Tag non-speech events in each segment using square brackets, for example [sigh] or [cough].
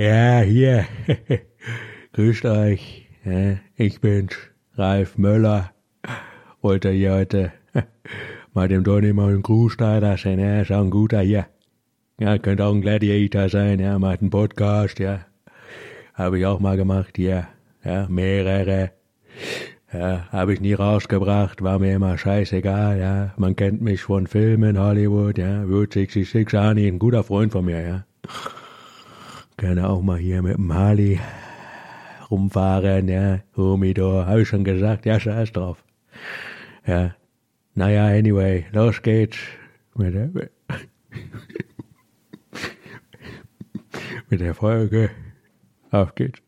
Ja, hier. [laughs] Grüßt euch. Ich bin's, Ralf Möller. Wollte hier heute [laughs] mal dem Donny mal einen Gruß da lassen. Ja, ist auch ein guter hier. Ja, könnte auch ein Gladiator sein. Ja, macht einen Podcast. Ja, habe ich auch mal gemacht. Ja, ja, mehrere. Ja, habe ich nie rausgebracht, war mir immer scheißegal, ja. Man kennt mich von Filmen, Hollywood, ja. Route 66, Arnie, ein guter Freund von mir, ja. Gerne auch mal hier mit dem Harley rumfahren, ja. Humidor, habe ich schon gesagt, ja, scheiß drauf. Ja. Naja, anyway, los geht's. Mit der, [laughs] mit der Folge. Auf geht's.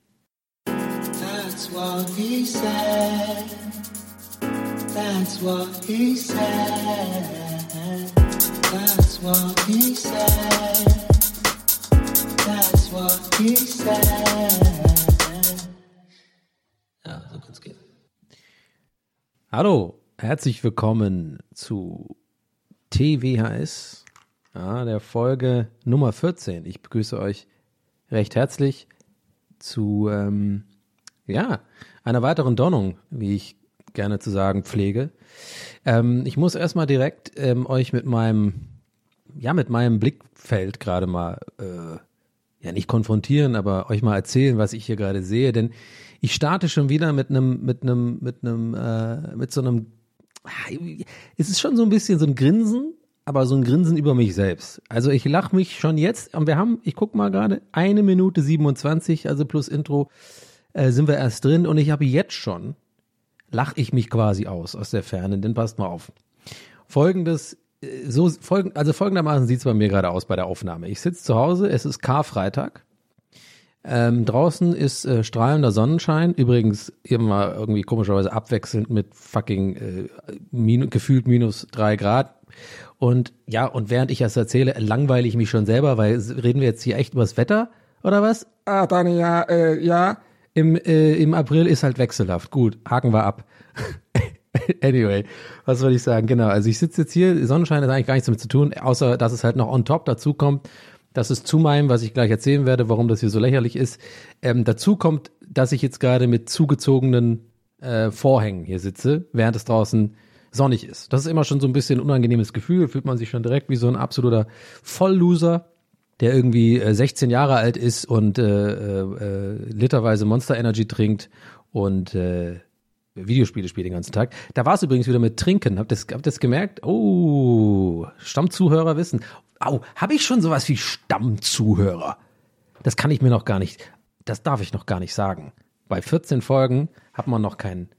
That's what he said. That's what he said. That's what he said. Ja, so kann's gehen. Hallo, herzlich willkommen zu TWHS, ja, der Folge Nummer 14. Ich begrüße euch recht herzlich zu ähm, ja, einer weiteren Donnung, wie ich gerne zu sagen pflege. Ähm, ich muss erstmal direkt ähm, euch mit meinem, ja, mit meinem Blickfeld gerade mal, äh, ja, nicht konfrontieren, aber euch mal erzählen, was ich hier gerade sehe, denn ich starte schon wieder mit einem, mit einem, mit einem, äh, mit so einem, es ist schon so ein bisschen so ein Grinsen, aber so ein Grinsen über mich selbst. Also ich lache mich schon jetzt, und wir haben, ich guck mal gerade, eine Minute 27, also plus Intro, äh, sind wir erst drin und ich habe jetzt schon, lache ich mich quasi aus aus der Ferne, denn passt mal auf. Folgendes, so folgend, also folgendermaßen sieht es bei mir gerade aus bei der Aufnahme. Ich sitze zu Hause, es ist Karfreitag. Ähm, draußen ist äh, strahlender Sonnenschein, übrigens immer irgendwie komischerweise abwechselnd mit fucking äh, min gefühlt minus drei Grad. Und ja, und während ich das erzähle, langweile ich mich schon selber, weil reden wir jetzt hier echt übers Wetter oder was? Ah, Dani, ja, äh, ja. Im, äh, Im April ist halt wechselhaft. Gut, haken wir ab. [laughs] [laughs] anyway, was soll ich sagen? Genau, also ich sitze jetzt hier, Sonnenschein hat eigentlich gar nichts damit zu tun, außer dass es halt noch on top dazu kommt. Das ist zu meinem, was ich gleich erzählen werde, warum das hier so lächerlich ist. Ähm, dazu kommt, dass ich jetzt gerade mit zugezogenen äh, Vorhängen hier sitze, während es draußen sonnig ist. Das ist immer schon so ein bisschen ein unangenehmes Gefühl, fühlt man sich schon direkt wie so ein absoluter Vollloser, der irgendwie äh, 16 Jahre alt ist und äh, äh, literweise Monster Energy trinkt und äh, Videospiele spielt den ganzen Tag. Da war es übrigens wieder mit Trinken. Habt ihr das, das gemerkt? Oh, Stammzuhörer wissen. Au, habe ich schon sowas wie Stammzuhörer? Das kann ich mir noch gar nicht, das darf ich noch gar nicht sagen. Bei 14 Folgen hat man noch keinen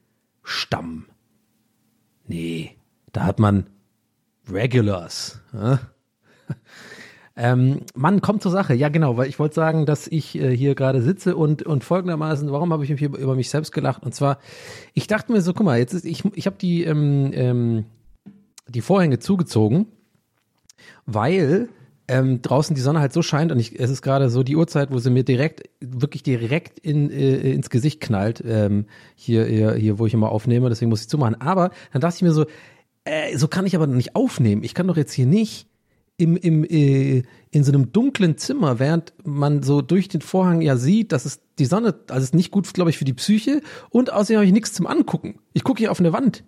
Stamm. Nee, da hat man Regulars. Ja? Ähm, Mann, kommt zur Sache. Ja, genau, weil ich wollte sagen, dass ich äh, hier gerade sitze und, und folgendermaßen, warum habe ich mich hier über mich selbst gelacht? Und zwar, ich dachte mir so, guck mal, jetzt ist, ich, ich habe die, ähm, ähm, die Vorhänge zugezogen, weil ähm, draußen die Sonne halt so scheint und ich, es ist gerade so die Uhrzeit, wo sie mir direkt, wirklich direkt in, äh, ins Gesicht knallt, ähm, hier, hier, hier, wo ich immer aufnehme, deswegen muss ich zumachen. Aber dann dachte ich mir so, äh, so kann ich aber nicht aufnehmen. Ich kann doch jetzt hier nicht im, im, äh, in so einem dunklen Zimmer, während man so durch den Vorhang ja sieht, dass es die Sonne, also ist nicht gut, glaube ich, für die Psyche und außerdem habe ich nichts zum Angucken. Ich gucke hier auf eine Wand.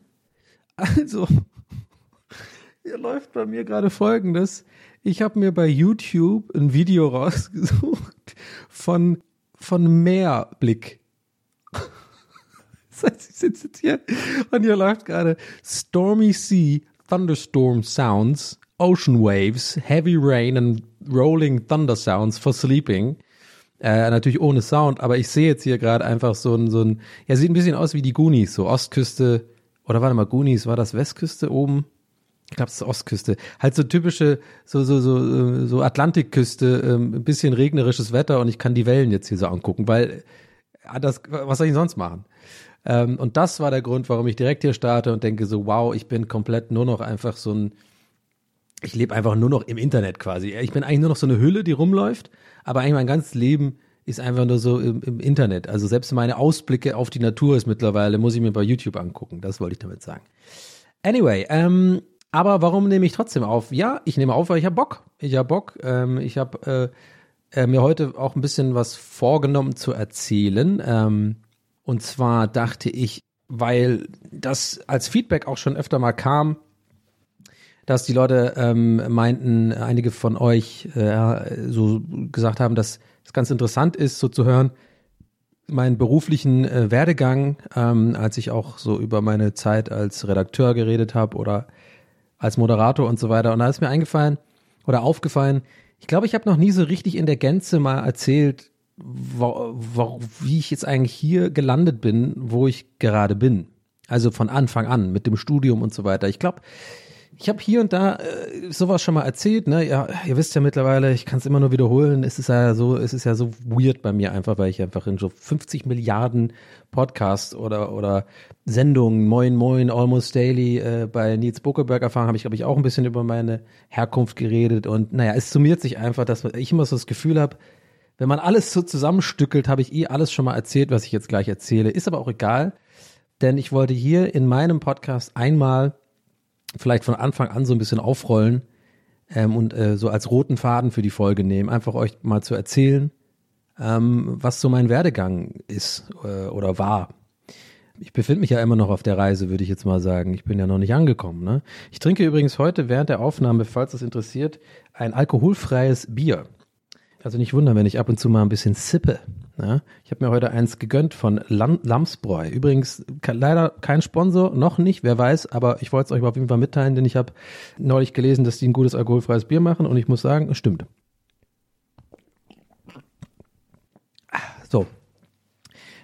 Also, hier läuft bei mir gerade Folgendes. Ich habe mir bei YouTube ein Video rausgesucht von, von Meerblick. Das heißt, ich sitze jetzt hier und hier läuft gerade Stormy Sea, Thunderstorm Sounds, Ocean Waves, Heavy Rain and Rolling Thunder Sounds for Sleeping. Äh, natürlich ohne Sound, aber ich sehe jetzt hier gerade einfach so ein, so ein, ja, sieht ein bisschen aus wie die Goonies, so Ostküste, oder warte mal, Goonies, war das Westküste oben? Ich glaube, es ist Ostküste. Halt so typische, so, so, so, so Atlantikküste, ähm, ein bisschen regnerisches Wetter und ich kann die Wellen jetzt hier so angucken, weil, äh, das, was soll ich sonst machen? Ähm, und das war der Grund, warum ich direkt hier starte und denke so, wow, ich bin komplett nur noch einfach so ein, ich lebe einfach nur noch im Internet quasi. Ich bin eigentlich nur noch so eine Hülle, die rumläuft, aber eigentlich mein ganzes Leben ist einfach nur so im, im Internet. Also selbst meine Ausblicke auf die Natur ist mittlerweile, muss ich mir bei YouTube angucken. Das wollte ich damit sagen. Anyway, ähm, aber warum nehme ich trotzdem auf? Ja, ich nehme auf, weil ich habe Bock. Ich habe Bock. Ähm, ich habe äh, äh, mir heute auch ein bisschen was vorgenommen zu erzählen. Ähm, und zwar dachte ich, weil das als Feedback auch schon öfter mal kam, dass die Leute ähm, meinten, einige von euch äh, so gesagt haben, dass es ganz interessant ist, so zu hören, meinen beruflichen äh, Werdegang, ähm, als ich auch so über meine Zeit als Redakteur geredet habe oder als Moderator und so weiter. Und da ist mir eingefallen oder aufgefallen, ich glaube, ich habe noch nie so richtig in der Gänze mal erzählt, wo, wo, wie ich jetzt eigentlich hier gelandet bin, wo ich gerade bin. Also von Anfang an mit dem Studium und so weiter. Ich glaube, ich habe hier und da äh, sowas schon mal erzählt, ne? Ja, ihr wisst ja mittlerweile, ich kann es immer nur wiederholen. Es ist ja so, es ist ja so weird bei mir einfach, weil ich einfach in so 50 Milliarden Podcasts oder oder Sendungen, Moin Moin, Almost Daily äh, bei Nils Buckelberg erfahren, habe ich glaube ich auch ein bisschen über meine Herkunft geredet und naja, es summiert sich einfach, dass ich immer so das Gefühl habe, wenn man alles so zusammenstückelt, habe ich eh alles schon mal erzählt, was ich jetzt gleich erzähle. Ist aber auch egal, denn ich wollte hier in meinem Podcast einmal vielleicht von Anfang an so ein bisschen aufrollen ähm, und äh, so als roten Faden für die Folge nehmen, einfach euch mal zu erzählen, ähm, was so mein Werdegang ist äh, oder war. Ich befinde mich ja immer noch auf der Reise, würde ich jetzt mal sagen. Ich bin ja noch nicht angekommen. Ne? Ich trinke übrigens heute während der Aufnahme, falls das interessiert, ein alkoholfreies Bier. Also nicht wundern, wenn ich ab und zu mal ein bisschen sippe. Ja, ich habe mir heute eins gegönnt von Lam Lamsbräu. Übrigens leider kein Sponsor, noch nicht, wer weiß, aber ich wollte es euch auf jeden Fall mitteilen, denn ich habe neulich gelesen, dass die ein gutes alkoholfreies Bier machen und ich muss sagen, es stimmt. So.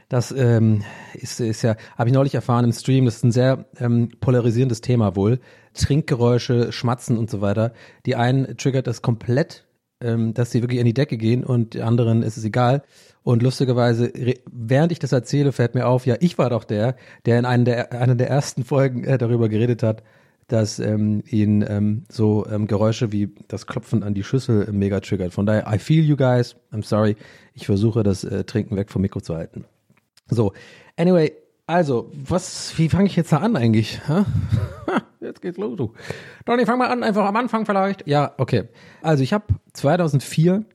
Das ähm, ist, ist ja, habe ich neulich erfahren im Stream, das ist ein sehr ähm, polarisierendes Thema wohl. Trinkgeräusche, Schmatzen und so weiter. Die einen triggert das komplett, ähm, dass sie wirklich an die Decke gehen und anderen ist es egal. Und lustigerweise, während ich das erzähle, fällt mir auf, ja, ich war doch der, der in einer der, einer der ersten Folgen äh, darüber geredet hat, dass ähm, ihn ähm, so ähm, Geräusche wie das Klopfen an die Schüssel äh, mega triggert. Von daher, I feel you guys. I'm sorry. Ich versuche das äh, Trinken weg vom Mikro zu halten. So, anyway, also, was, wie fange ich jetzt da an eigentlich? [laughs] Jetzt geht's los, du. Donny, fang mal an, einfach am Anfang vielleicht. Ja, okay. Also, ich habe 2004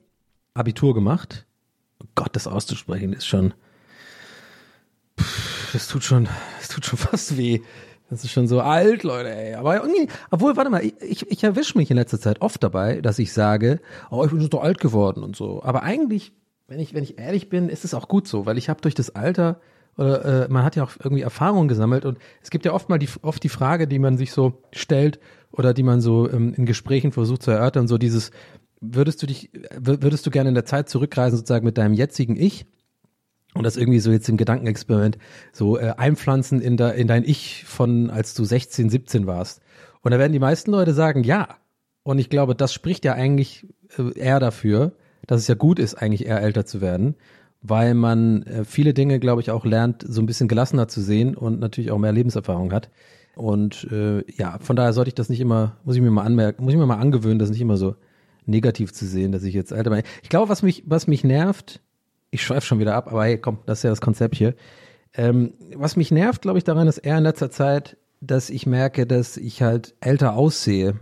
Abitur gemacht Gott, das auszusprechen ist schon, pff, das tut schon, [laughs] das tut schon fast weh. Das ist schon so alt, Leute, ey. Aber irgendwie, obwohl, warte mal, ich, ich erwische mich in letzter Zeit oft dabei, dass ich sage, oh, ich bin so alt geworden und so. Aber eigentlich, wenn ich, wenn ich ehrlich bin, ist es auch gut so, weil ich habe durch das Alter, oder äh, man hat ja auch irgendwie Erfahrungen gesammelt und es gibt ja oft mal die, oft die Frage, die man sich so stellt oder die man so ähm, in Gesprächen versucht zu erörtern, so dieses, würdest du dich, würdest du gerne in der Zeit zurückreisen, sozusagen mit deinem jetzigen Ich? Und das irgendwie so jetzt im Gedankenexperiment so äh, einpflanzen in, da, in dein Ich von, als du 16, 17 warst. Und da werden die meisten Leute sagen, ja. Und ich glaube, das spricht ja eigentlich äh, eher dafür, dass es ja gut ist, eigentlich eher älter zu werden, weil man äh, viele Dinge, glaube ich, auch lernt, so ein bisschen gelassener zu sehen und natürlich auch mehr Lebenserfahrung hat. Und äh, ja, von daher sollte ich das nicht immer, muss ich mir mal anmerken, muss ich mir mal angewöhnen, das nicht immer so negativ zu sehen, dass ich jetzt alter bin. Ich glaube, was mich, was mich nervt, ich schweife schon wieder ab, aber hey, komm, das ist ja das Konzept hier. Ähm, was mich nervt, glaube ich, daran ist eher in letzter Zeit, dass ich merke, dass ich halt älter aussehe.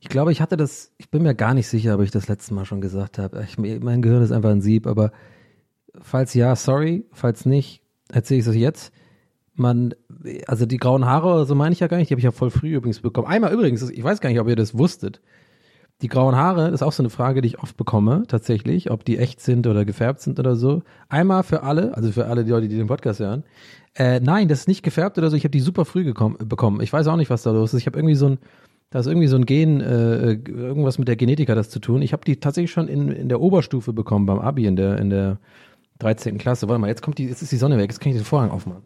Ich glaube, ich hatte das, ich bin mir gar nicht sicher, ob ich das letzte Mal schon gesagt habe. Ich, mein Gehirn ist einfach ein Sieb, aber falls ja, sorry, falls nicht, erzähle ich es jetzt. Man, also die grauen Haare, so meine ich ja gar nicht, die habe ich ja voll früh übrigens bekommen. Einmal übrigens, ich weiß gar nicht, ob ihr das wusstet Die grauen Haare, das ist auch so eine Frage, die ich oft bekomme, tatsächlich, ob die echt sind oder gefärbt sind oder so. Einmal für alle, also für alle die Leute, die den Podcast hören. Äh, nein, das ist nicht gefärbt oder so. Ich habe die super früh gekommen, bekommen. Ich weiß auch nicht, was da los ist. Ich habe irgendwie so ein, da ist irgendwie so ein Gen, äh, irgendwas mit der Genetik hat das zu tun. Ich habe die tatsächlich schon in, in der Oberstufe bekommen, beim Abi, in der, in der 13. Klasse. Warte mal, jetzt kommt die, jetzt ist die Sonne weg, jetzt kann ich den Vorhang aufmachen.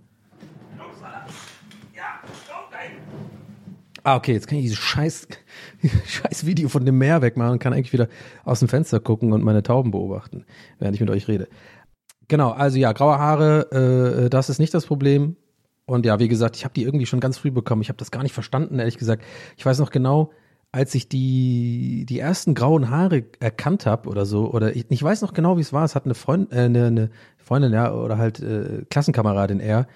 Ah, okay, jetzt kann ich dieses scheiß, [laughs] scheiß Video von dem Meer wegmachen und kann eigentlich wieder aus dem Fenster gucken und meine Tauben beobachten, während ich mit euch rede. Genau, also ja, graue Haare, äh, das ist nicht das Problem. Und ja, wie gesagt, ich habe die irgendwie schon ganz früh bekommen. Ich habe das gar nicht verstanden, ehrlich gesagt. Ich weiß noch genau, als ich die, die ersten grauen Haare erkannt habe oder so, oder ich, ich weiß noch genau, wie es war. Es hat eine, Freund, äh, eine, eine Freundin, ja, oder halt äh, Klassenkameradin er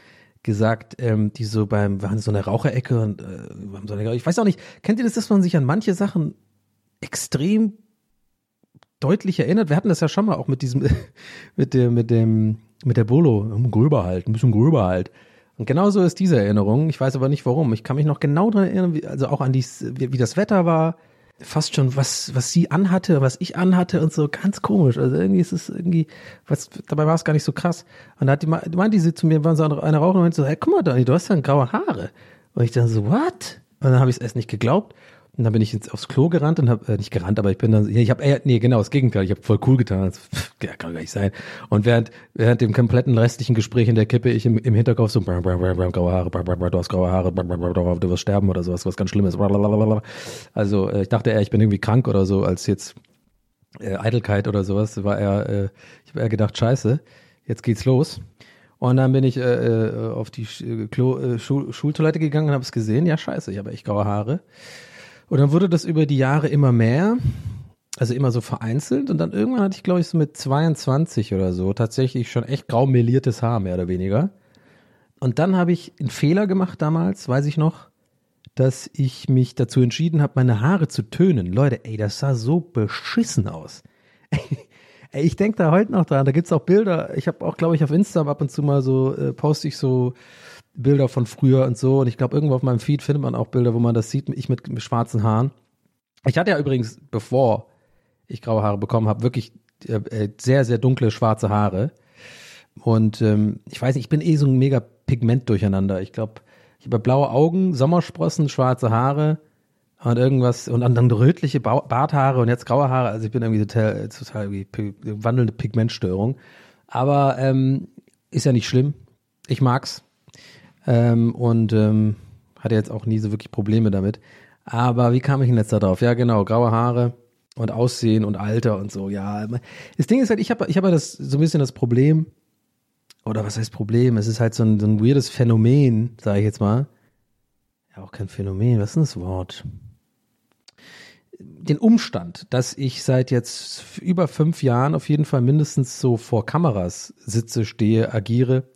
gesagt, ähm, die so beim, waren so eine Raucherecke und äh, ich weiß auch nicht, kennt ihr das, dass man sich an manche Sachen extrem deutlich erinnert? Wir hatten das ja schon mal auch mit diesem, [laughs] mit dem, mit dem, mit der Bolo, gröber halt, ein bisschen gröber halt. Und genauso ist diese Erinnerung. Ich weiß aber nicht warum. Ich kann mich noch genau daran erinnern, wie, also auch an dies, wie, wie das Wetter war, fast schon, was, was sie anhatte, was ich anhatte und so, ganz komisch. Also irgendwie ist es irgendwie, was, dabei war es gar nicht so krass. Und da hat die, meinte sie zu mir, waren so eine Rauchen und meinte so, hey, guck mal, Donny, du hast ja graue Haare. Und ich dann so, what? Und dann habe ich es erst nicht geglaubt. Und dann bin ich ins, aufs Klo gerannt und habe äh, nicht gerannt, aber ich bin dann, ich habe eher, nee, genau das Gegenteil. Ich habe voll cool getan. Das, ja, kann gar nicht sein. Und während während dem kompletten restlichen Gespräch in der Kippe ich im, im Hinterkopf so bram, bram, bram, graue Haare, bram, bram, du hast graue Haare, bram, bram, bram, du wirst sterben oder sowas, was ganz Schlimmes. Also äh, ich dachte eher, ich bin irgendwie krank oder so, als jetzt äh, Eitelkeit oder sowas. War eher, äh, ich habe eher gedacht, Scheiße, jetzt geht's los. Und dann bin ich äh, äh auf die Klo, äh, Schul Schultoilette gegangen und habe es gesehen. Ja, scheiße, ich habe echt graue Haare. Und dann wurde das über die Jahre immer mehr, also immer so vereinzelt. Und dann irgendwann hatte ich, glaube ich, so mit 22 oder so tatsächlich schon echt grau meliertes Haar, mehr oder weniger. Und dann habe ich einen Fehler gemacht damals, weiß ich noch, dass ich mich dazu entschieden habe, meine Haare zu tönen. Leute, ey, das sah so beschissen aus. [laughs] ey, ich denke da heute noch dran. Da gibt's auch Bilder. Ich habe auch, glaube ich, auf Instagram ab und zu mal so, äh, poste ich so Bilder von früher und so. Und ich glaube, irgendwo auf meinem Feed findet man auch Bilder, wo man das sieht, ich mit, schwarzen Haaren. Ich hatte ja übrigens, bevor ich graue Haare bekommen habe, wirklich äh, äh, sehr, sehr dunkle schwarze Haare. Und ähm, ich weiß nicht, ich bin eh so ein mega Pigment durcheinander. Ich glaube, ich habe blaue Augen, Sommersprossen, schwarze Haare und irgendwas und dann rötliche Barthaare und jetzt graue Haare. Also ich bin irgendwie total, total irgendwie wandelnde Pigmentstörung. Aber ähm, ist ja nicht schlimm. Ich mag's. Ähm, und ähm, hatte jetzt auch nie so wirklich Probleme damit. Aber wie kam ich denn jetzt da drauf? Ja, genau, graue Haare und Aussehen und Alter und so. Ja, das Ding ist halt, ich habe ich hab das so ein bisschen das Problem, oder was heißt Problem? Es ist halt so ein, so ein weirdes Phänomen, sage ich jetzt mal. Ja, auch kein Phänomen, was ist denn das Wort? Den Umstand, dass ich seit jetzt über fünf Jahren auf jeden Fall mindestens so vor Kameras sitze, stehe, agiere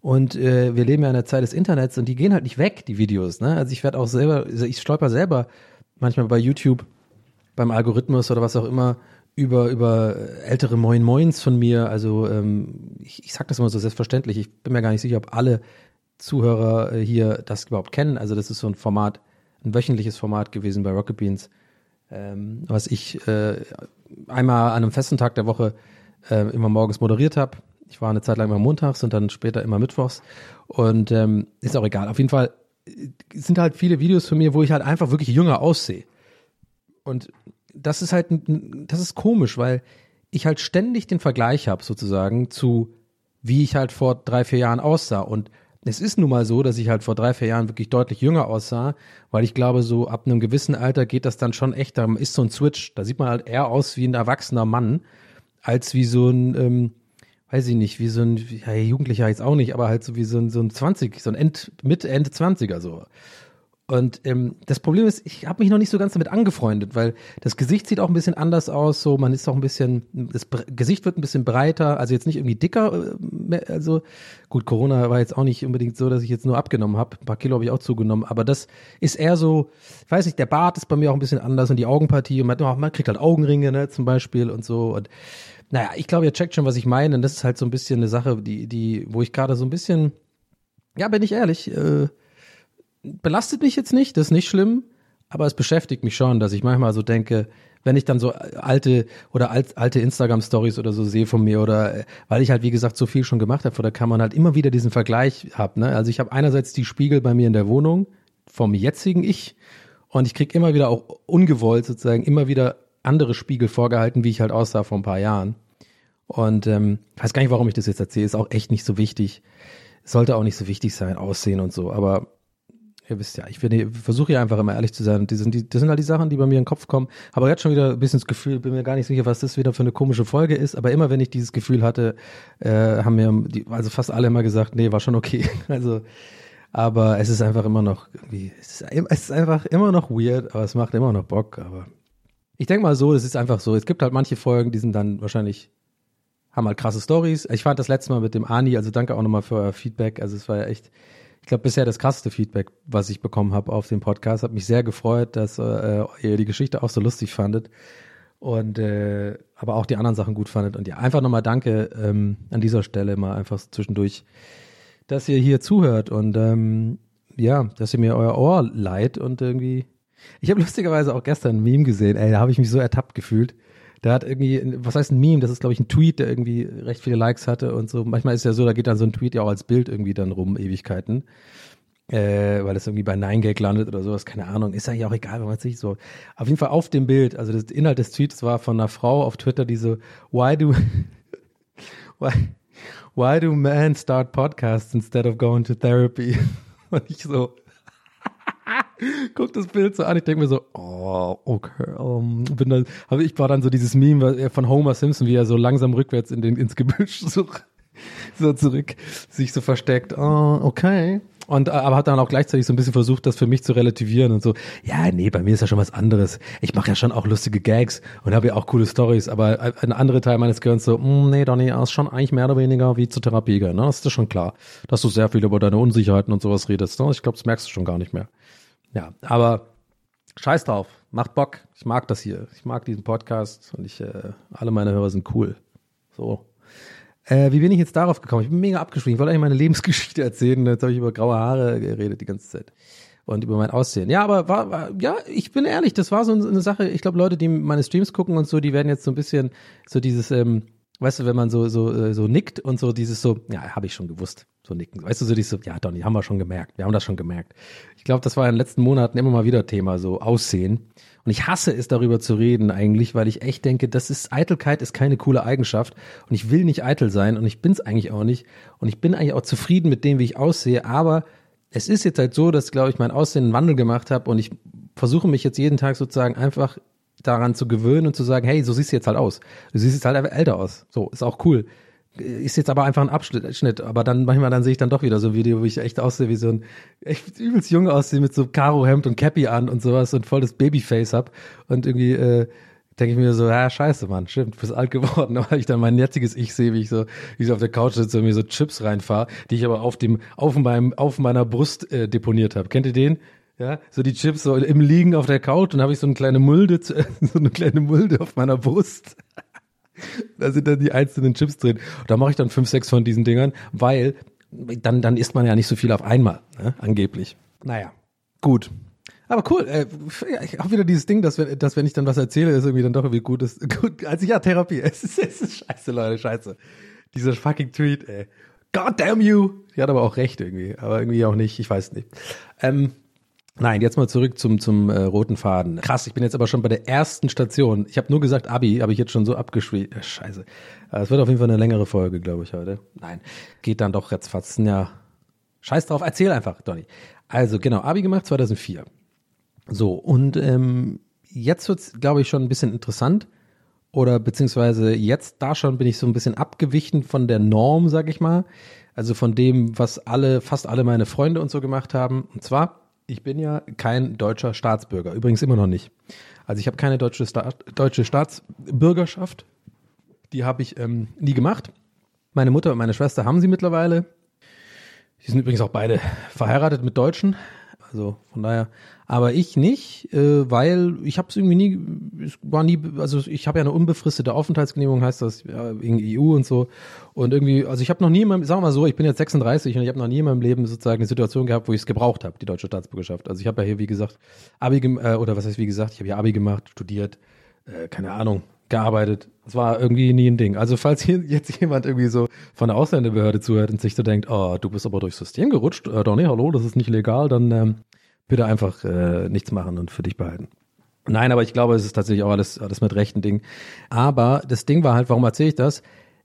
und äh, wir leben ja in der Zeit des Internets und die gehen halt nicht weg, die Videos. Ne? Also ich werde auch selber, also ich stolper selber manchmal bei YouTube, beim Algorithmus oder was auch immer, über, über ältere Moin Moins von mir. Also ähm, ich, ich sag das immer so selbstverständlich. Ich bin mir gar nicht sicher, ob alle Zuhörer äh, hier das überhaupt kennen. Also das ist so ein Format, ein wöchentliches Format gewesen bei Rocket Beans, ähm, was ich äh, einmal an einem festen Tag der Woche äh, immer morgens moderiert habe ich war eine Zeit lang immer montags und dann später immer mittwochs. Und ähm, ist auch egal. Auf jeden Fall äh, sind halt viele Videos von mir, wo ich halt einfach wirklich jünger aussehe. Und das ist halt, das ist komisch, weil ich halt ständig den Vergleich habe sozusagen zu, wie ich halt vor drei, vier Jahren aussah. Und es ist nun mal so, dass ich halt vor drei, vier Jahren wirklich deutlich jünger aussah, weil ich glaube, so ab einem gewissen Alter geht das dann schon echt, da ist so ein Switch. Da sieht man halt eher aus wie ein erwachsener Mann, als wie so ein, ähm, weiß ich nicht, wie so ein, ja, Jugendlicher jetzt auch nicht, aber halt so wie so ein, so ein 20, so ein End, mit Ende 20er so. Und ähm, das Problem ist, ich habe mich noch nicht so ganz damit angefreundet, weil das Gesicht sieht auch ein bisschen anders aus, so man ist auch ein bisschen, das Gesicht wird ein bisschen breiter, also jetzt nicht irgendwie dicker, äh, also gut, Corona war jetzt auch nicht unbedingt so, dass ich jetzt nur abgenommen habe, ein paar Kilo habe ich auch zugenommen, aber das ist eher so, ich weiß nicht, der Bart ist bei mir auch ein bisschen anders und die Augenpartie und man, man kriegt halt Augenringe, ne, zum Beispiel und so und naja, ich glaube, ihr checkt schon, was ich meine. Und das ist halt so ein bisschen eine Sache, die, die, wo ich gerade so ein bisschen, ja, bin ich ehrlich, äh, belastet mich jetzt nicht, das ist nicht schlimm, aber es beschäftigt mich schon, dass ich manchmal so denke, wenn ich dann so alte oder alt, alte Instagram-Stories oder so sehe von mir oder äh, weil ich halt, wie gesagt, so viel schon gemacht habe vor der Kamera halt immer wieder diesen Vergleich habe. Ne? Also ich habe einerseits die Spiegel bei mir in der Wohnung vom jetzigen Ich und ich krieg immer wieder auch ungewollt sozusagen immer wieder andere Spiegel vorgehalten, wie ich halt aussah vor ein paar Jahren. Und ähm, weiß gar nicht, warum ich das jetzt erzähle. Ist auch echt nicht so wichtig. Sollte auch nicht so wichtig sein, Aussehen und so. Aber ihr wisst ja, ich versuche ja einfach immer ehrlich zu sein. Die sind, die, das sind halt die Sachen, die bei mir in den Kopf kommen. Aber jetzt schon wieder ein bisschen das Gefühl, bin mir gar nicht sicher, was das wieder für eine komische Folge ist. Aber immer wenn ich dieses Gefühl hatte, äh, haben mir die, also fast alle immer gesagt, nee, war schon okay. [laughs] Also, aber es ist einfach immer noch irgendwie, es ist, es ist einfach immer noch weird, aber es macht immer noch Bock. Aber ich denke mal so, es ist einfach so. Es gibt halt manche Folgen, die sind dann wahrscheinlich haben halt krasse Stories. Ich fand das letzte Mal mit dem Ani, also danke auch nochmal für euer Feedback. Also es war ja echt, ich glaube, bisher das krasseste Feedback, was ich bekommen habe auf dem Podcast. Hat mich sehr gefreut, dass äh, ihr die Geschichte auch so lustig fandet und äh, aber auch die anderen Sachen gut fandet. Und ja, einfach nochmal danke ähm, an dieser Stelle mal einfach zwischendurch, dass ihr hier zuhört und ähm, ja, dass ihr mir euer Ohr leiht und irgendwie. Ich habe [laughs] lustigerweise auch gestern ein Meme gesehen, ey, da habe ich mich so ertappt gefühlt. Da hat irgendwie, was heißt ein Meme? Das ist, glaube ich, ein Tweet, der irgendwie recht viele Likes hatte und so. Manchmal ist ja so, da geht dann so ein Tweet ja auch als Bild irgendwie dann rum, Ewigkeiten. Äh, weil das irgendwie bei 9gag landet oder sowas, keine Ahnung. Ist eigentlich auch egal, wenn man sich so. Auf jeden Fall auf dem Bild, also das Inhalt des Tweets war von einer Frau auf Twitter, die so, why do, [laughs] why, why do men start podcasts instead of going to therapy? [laughs] Und ich so, [laughs] guck das Bild so an, ich denke mir so, oh, okay. Um, bin dann, aber ich war dann so dieses Meme von Homer Simpson, wie er so langsam rückwärts in den, ins Gebüsch [laughs] so, so zurück sich so versteckt. Oh, okay. Und aber hat dann auch gleichzeitig so ein bisschen versucht, das für mich zu relativieren und so. Ja, nee, bei mir ist ja schon was anderes. Ich mache ja schon auch lustige Gags und habe ja auch coole Stories, aber ein anderer Teil meines Gehirns so, mm, nee, Donny, ist schon eigentlich mehr oder weniger wie zur Therapie gehen. Ne? Das ist schon klar, dass du sehr viel über deine Unsicherheiten und sowas redest. Ne? Ich glaube, das merkst du schon gar nicht mehr. Ja, aber scheiß drauf, macht Bock. Ich mag das hier. Ich mag diesen Podcast und ich, äh, alle meine Hörer sind cool. So. Äh, wie bin ich jetzt darauf gekommen? Ich bin mega abgeschwiegen. Ich wollte eigentlich meine [laughs] Lebensgeschichte erzählen. Jetzt habe ich über graue Haare geredet die ganze Zeit. Und über mein Aussehen. Ja, aber war, war ja, ich bin ehrlich, das war so eine Sache. Ich glaube, Leute, die meine Streams gucken und so, die werden jetzt so ein bisschen so dieses, ähm, weißt du, wenn man so, so, äh, so nickt und so dieses so, ja, habe ich schon gewusst so nicken. Weißt du, so dieses so, ja, Donny, haben wir schon gemerkt. Wir haben das schon gemerkt. Ich glaube, das war in den letzten Monaten immer mal wieder Thema, so Aussehen. Und ich hasse es, darüber zu reden eigentlich, weil ich echt denke, das ist, Eitelkeit ist keine coole Eigenschaft. Und ich will nicht eitel sein und ich bin es eigentlich auch nicht. Und ich bin eigentlich auch zufrieden mit dem, wie ich aussehe. Aber es ist jetzt halt so, dass, glaube ich, mein Aussehen einen Wandel gemacht habe und ich versuche mich jetzt jeden Tag sozusagen einfach daran zu gewöhnen und zu sagen, hey, so siehst du jetzt halt aus. Du siehst jetzt halt älter aus. So, ist auch cool ist jetzt aber einfach ein Abschnitt, aber dann manchmal dann sehe ich dann doch wieder so ein Video, wo ich echt aussehe wie so ein echt übelst jung aussehe mit so Karo Hemd und Cappy an und sowas und voll das Babyface hab und irgendwie äh, denke ich mir so, ja, scheiße, Mann, stimmt, du bist alt geworden, [laughs] weil ich dann mein jetziges Ich sehe, wie ich so, wie ich so auf der Couch sitze und mir so Chips reinfahre, die ich aber auf dem, auf meinem, auf meiner Brust äh, deponiert habe. Kennt ihr den? Ja, so die Chips so im Liegen auf der Couch und habe ich so eine kleine Mulde, [laughs] so eine kleine Mulde auf meiner Brust. Da sind dann die einzelnen Chips drin. Da mache ich dann fünf, sechs von diesen Dingern, weil dann, dann isst man ja nicht so viel auf einmal, ne? angeblich. Naja, gut. Aber cool, äh, ich habe wieder dieses Ding, dass wenn, dass wenn ich dann was erzähle, ist irgendwie dann doch irgendwie gut ist. [laughs] Gut, also ja, Therapie. [laughs] Es ist, es ist scheiße, Leute, scheiße. Dieser fucking Tweet, ey. God damn you! Die hat aber auch recht irgendwie, aber irgendwie auch nicht, ich weiß nicht. Ähm, Nein, jetzt mal zurück zum, zum äh, roten Faden. Krass, ich bin jetzt aber schon bei der ersten Station. Ich habe nur gesagt Abi, habe ich jetzt schon so abgeschwiegen. Äh, scheiße. Äh, es wird auf jeden Fall eine längere Folge, glaube ich, heute. Nein, geht dann doch jetzt fast. Ja, scheiß drauf, erzähl einfach, Donny. Also genau, Abi gemacht 2004. So, und ähm, jetzt wird's, glaube ich, schon ein bisschen interessant. Oder beziehungsweise jetzt da schon bin ich so ein bisschen abgewichen von der Norm, sag ich mal. Also von dem, was alle, fast alle meine Freunde und so gemacht haben. Und zwar ich bin ja kein deutscher Staatsbürger, übrigens immer noch nicht. Also ich habe keine deutsche, Sta deutsche Staatsbürgerschaft. Die habe ich ähm, nie gemacht. Meine Mutter und meine Schwester haben sie mittlerweile. Die sind übrigens auch beide verheiratet mit Deutschen. Also von daher, aber ich nicht, äh, weil ich habe es irgendwie nie, es war nie, also ich habe ja eine unbefristete Aufenthaltsgenehmigung, heißt das ja, wegen EU und so. Und irgendwie, also ich habe noch nie in meinem, sagen wir mal so, ich bin jetzt 36 und ich habe noch nie in meinem Leben sozusagen eine Situation gehabt, wo ich es gebraucht habe, die deutsche Staatsbürgerschaft. Also ich habe ja hier, wie gesagt, Abi, äh, oder was heißt wie gesagt, ich habe ja Abi gemacht, studiert, äh, keine Ahnung, gearbeitet. Das war irgendwie nie ein Ding. Also falls hier jetzt jemand irgendwie so von der Ausländerbehörde zuhört und sich so denkt, oh, du bist aber durchs System gerutscht, äh, doch nee, hallo, das ist nicht legal, dann ähm, bitte einfach äh, nichts machen und für dich behalten. Nein, aber ich glaube, es ist tatsächlich auch alles, alles mit rechten Ding. Aber das Ding war halt, warum erzähle ich das?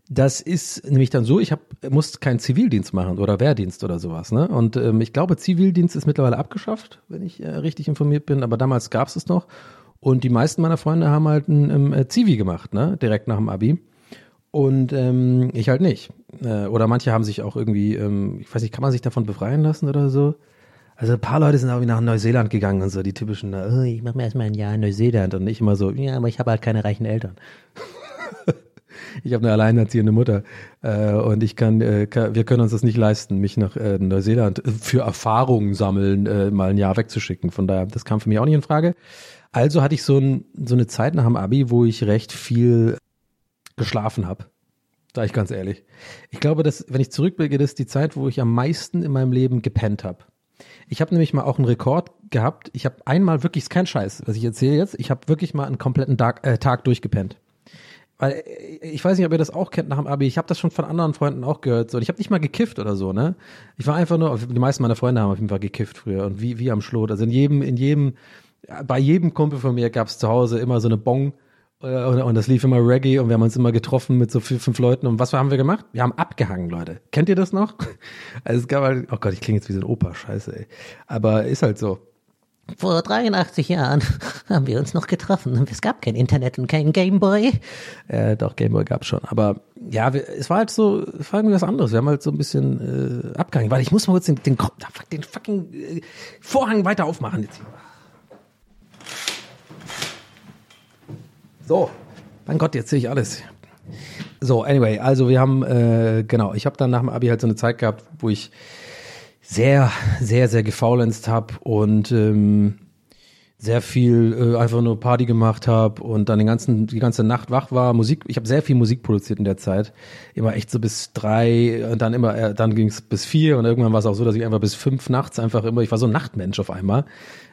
Das ist nämlich dann so, ich hab, muss keinen Zivildienst machen oder Wehrdienst oder sowas. Ne? Und ähm, ich glaube, Zivildienst ist mittlerweile abgeschafft, wenn ich äh, richtig informiert bin. Aber damals gab es es noch. Und die meisten meiner Freunde haben halt ein ähm, äh, Zivi gemacht, ne? direkt nach dem Abi. Und ähm, ich halt nicht. Äh, oder manche haben sich auch irgendwie, ähm, ich weiß nicht, kann man sich davon befreien lassen oder so? Also ein paar Leute sind irgendwie nach Neuseeland gegangen und so, die typischen, oh, ich mache mir erstmal ein Jahr in Neuseeland und nicht immer so, ja, aber ich habe halt keine reichen Eltern. [laughs] ich habe eine alleinerziehende Mutter äh, und ich kann, äh, kann, wir können uns das nicht leisten, mich nach äh, Neuseeland für Erfahrungen sammeln äh, mal ein Jahr wegzuschicken. Von daher, das kam für mich auch nicht in Frage. Also hatte ich so, ein, so eine Zeit nach dem Abi, wo ich recht viel geschlafen habe. Da ich ganz ehrlich. Ich glaube, dass, wenn ich zurückblicke, das ist die Zeit, wo ich am meisten in meinem Leben gepennt habe. Ich habe nämlich mal auch einen Rekord gehabt. Ich habe einmal wirklich, ist kein Scheiß, was ich erzähle jetzt. Ich habe wirklich mal einen kompletten Tag, äh, Tag durchgepennt. Weil äh, ich weiß nicht, ob ihr das auch kennt nach dem Abi. Ich habe das schon von anderen Freunden auch gehört. So, ich habe nicht mal gekifft oder so, ne? Ich war einfach nur, die meisten meiner Freunde haben auf jeden Fall gekifft früher und wie wie am Schlot. Also in jedem in jedem bei jedem Kumpel von mir gab es zu Hause immer so eine Bong äh, und das lief immer Reggae und wir haben uns immer getroffen mit so vier, fünf Leuten. Und was haben wir gemacht? Wir haben abgehangen, Leute. Kennt ihr das noch? [laughs] Also es gab halt, oh Gott, ich klinge jetzt wie so ein Opa, scheiße, ey. Aber ist halt so. Vor 83 Jahren [laughs] haben wir uns noch getroffen. Es gab kein Internet und kein Gameboy. Äh, doch, Gameboy gab's schon. Aber ja, wir, es war halt so, es war irgendwie was anderes. Wir haben halt so ein bisschen äh, abgehangen. Weil ich muss mal kurz den, den, den fucking äh, Vorhang weiter aufmachen jetzt hier. So, mein Gott, jetzt sehe ich alles. So, anyway, also wir haben, äh, genau, ich habe dann nach dem Abi halt so eine Zeit gehabt, wo ich sehr, sehr, sehr gefaulenzt habe und ähm, sehr viel äh, einfach nur Party gemacht habe und dann den ganzen, die ganze Nacht wach war. Musik, ich habe sehr viel Musik produziert in der Zeit. Immer echt so bis drei und dann immer, äh, dann ging es bis vier und irgendwann war es auch so, dass ich einfach bis fünf nachts einfach immer, ich war so ein Nachtmensch auf einmal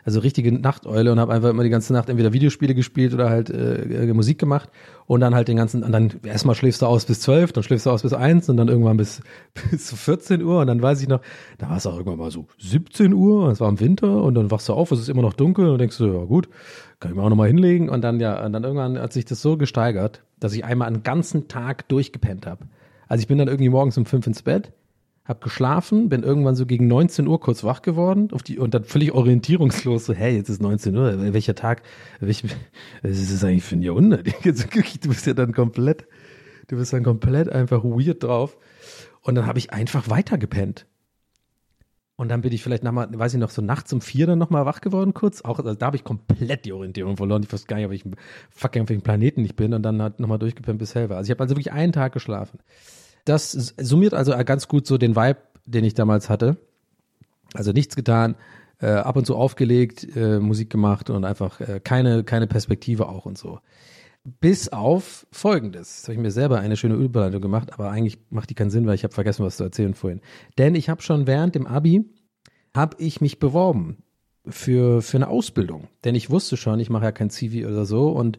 also richtige Nachteule und habe einfach immer die ganze Nacht entweder Videospiele gespielt oder halt äh, äh, Musik gemacht und dann halt den ganzen, und dann erstmal schläfst du aus bis zwölf, dann schläfst du aus bis eins und dann irgendwann bis, [laughs] bis 14 Uhr und dann weiß ich noch, da war es auch irgendwann mal so 17 Uhr, es war im Winter und dann wachst du auf, es ist immer noch dunkel und denkst du, ja gut, kann ich mir auch nochmal hinlegen und dann ja, und dann irgendwann hat sich das so gesteigert, dass ich einmal einen ganzen Tag durchgepennt habe. Also ich bin dann irgendwie morgens um fünf ins Bett, hab geschlafen, bin irgendwann so gegen 19 Uhr kurz wach geworden auf die, und dann völlig orientierungslos so, hey, jetzt ist 19 Uhr, welcher Tag, welch, was ist das eigentlich für ein Jahrhundert? [laughs] Du bist ja dann komplett, du bist dann komplett einfach weird drauf. Und dann habe ich einfach weitergepennt. Und dann bin ich vielleicht nochmal, weiß ich noch, so nachts um vier dann nochmal wach geworden kurz. Auch, also da habe ich komplett die Orientierung verloren. Ich wusste gar nicht, auf welchem fucking, auf welchem Planeten ich bin. Und dann hat nochmal durchgepennt bis hell war. Also ich habe also wirklich einen Tag geschlafen das summiert also ganz gut so den Vibe, den ich damals hatte. Also nichts getan, äh, ab und zu aufgelegt, äh, Musik gemacht und einfach äh, keine, keine Perspektive auch und so. Bis auf Folgendes. Jetzt habe ich mir selber eine schöne Überleitung gemacht, aber eigentlich macht die keinen Sinn, weil ich habe vergessen, was zu erzählen vorhin. Denn ich habe schon während dem Abi, habe ich mich beworben für, für eine Ausbildung. Denn ich wusste schon, ich mache ja kein CV oder so und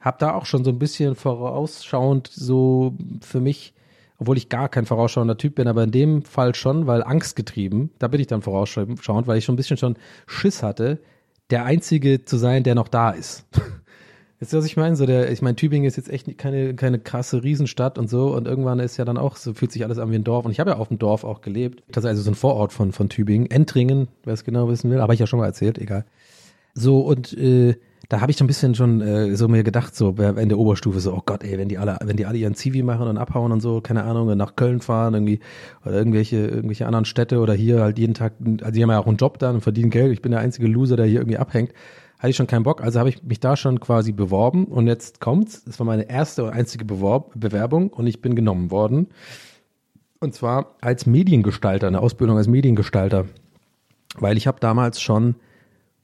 habe da auch schon so ein bisschen vorausschauend so für mich obwohl ich gar kein vorausschauender Typ bin, aber in dem Fall schon, weil angstgetrieben, da bin ich dann vorausschauend, weil ich schon ein bisschen schon Schiss hatte, der Einzige zu sein, der noch da ist. [laughs] Ihr, was ich meine? So der, ich meine, Tübingen ist jetzt echt keine, keine krasse Riesenstadt und so und irgendwann ist ja dann auch, so fühlt sich alles an wie ein Dorf und ich habe ja auf dem Dorf auch gelebt. Das ist also so ein Vorort von, von Tübingen, Entringen, wer es genau wissen will, aber ich ja schon mal erzählt, egal. So und äh, da habe ich so ein bisschen schon äh, so mir gedacht, so in der Oberstufe, so, oh Gott, ey, wenn die alle, wenn die alle ihren Zivi machen und abhauen und so, keine Ahnung, nach Köln fahren, irgendwie, oder irgendwelche, irgendwelche anderen Städte oder hier halt jeden Tag, also die haben ja auch einen Job dann und verdienen Geld. Ich bin der einzige Loser, der hier irgendwie abhängt. Hatte ich schon keinen Bock, also habe ich mich da schon quasi beworben und jetzt kommt's. Das war meine erste und einzige Beworb Bewerbung und ich bin genommen worden. Und zwar als Mediengestalter, eine Ausbildung als Mediengestalter. Weil ich habe damals schon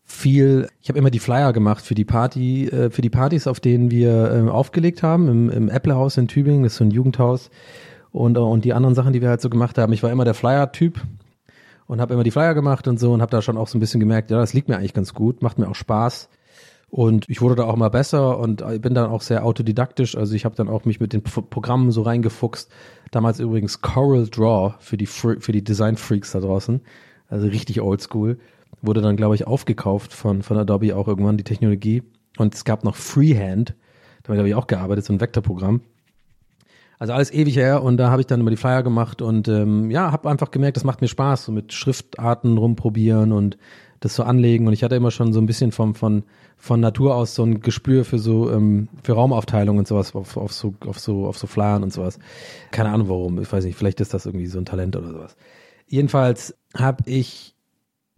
viel, ich habe immer die Flyer gemacht für die Party, äh, für die Partys, auf denen wir äh, aufgelegt haben, im, im Apple-Haus in Tübingen, das ist so ein Jugendhaus und, äh, und die anderen Sachen, die wir halt so gemacht haben. Ich war immer der Flyer-Typ und habe immer die Flyer gemacht und so und habe da schon auch so ein bisschen gemerkt, ja, das liegt mir eigentlich ganz gut, macht mir auch Spaß. Und ich wurde da auch mal besser und bin dann auch sehr autodidaktisch. Also ich habe dann auch mich mit den Pro Programmen so reingefuchst. Damals übrigens Coral Draw für die, für die Design Freaks da draußen. Also richtig oldschool. Wurde dann, glaube ich, aufgekauft von, von Adobe auch irgendwann, die Technologie. Und es gab noch Freehand. Damit habe ich auch gearbeitet, so ein Vektorprogramm. Also alles ewig her und da habe ich dann immer die Flyer gemacht und ähm, ja, habe einfach gemerkt, das macht mir Spaß, so mit Schriftarten rumprobieren und das so anlegen und ich hatte immer schon so ein bisschen vom, von, von Natur aus so ein Gespür für so, ähm, für Raumaufteilung und sowas auf, auf so, auf so, auf so Flyern und sowas. Keine Ahnung warum, ich weiß nicht, vielleicht ist das irgendwie so ein Talent oder sowas. Jedenfalls habe ich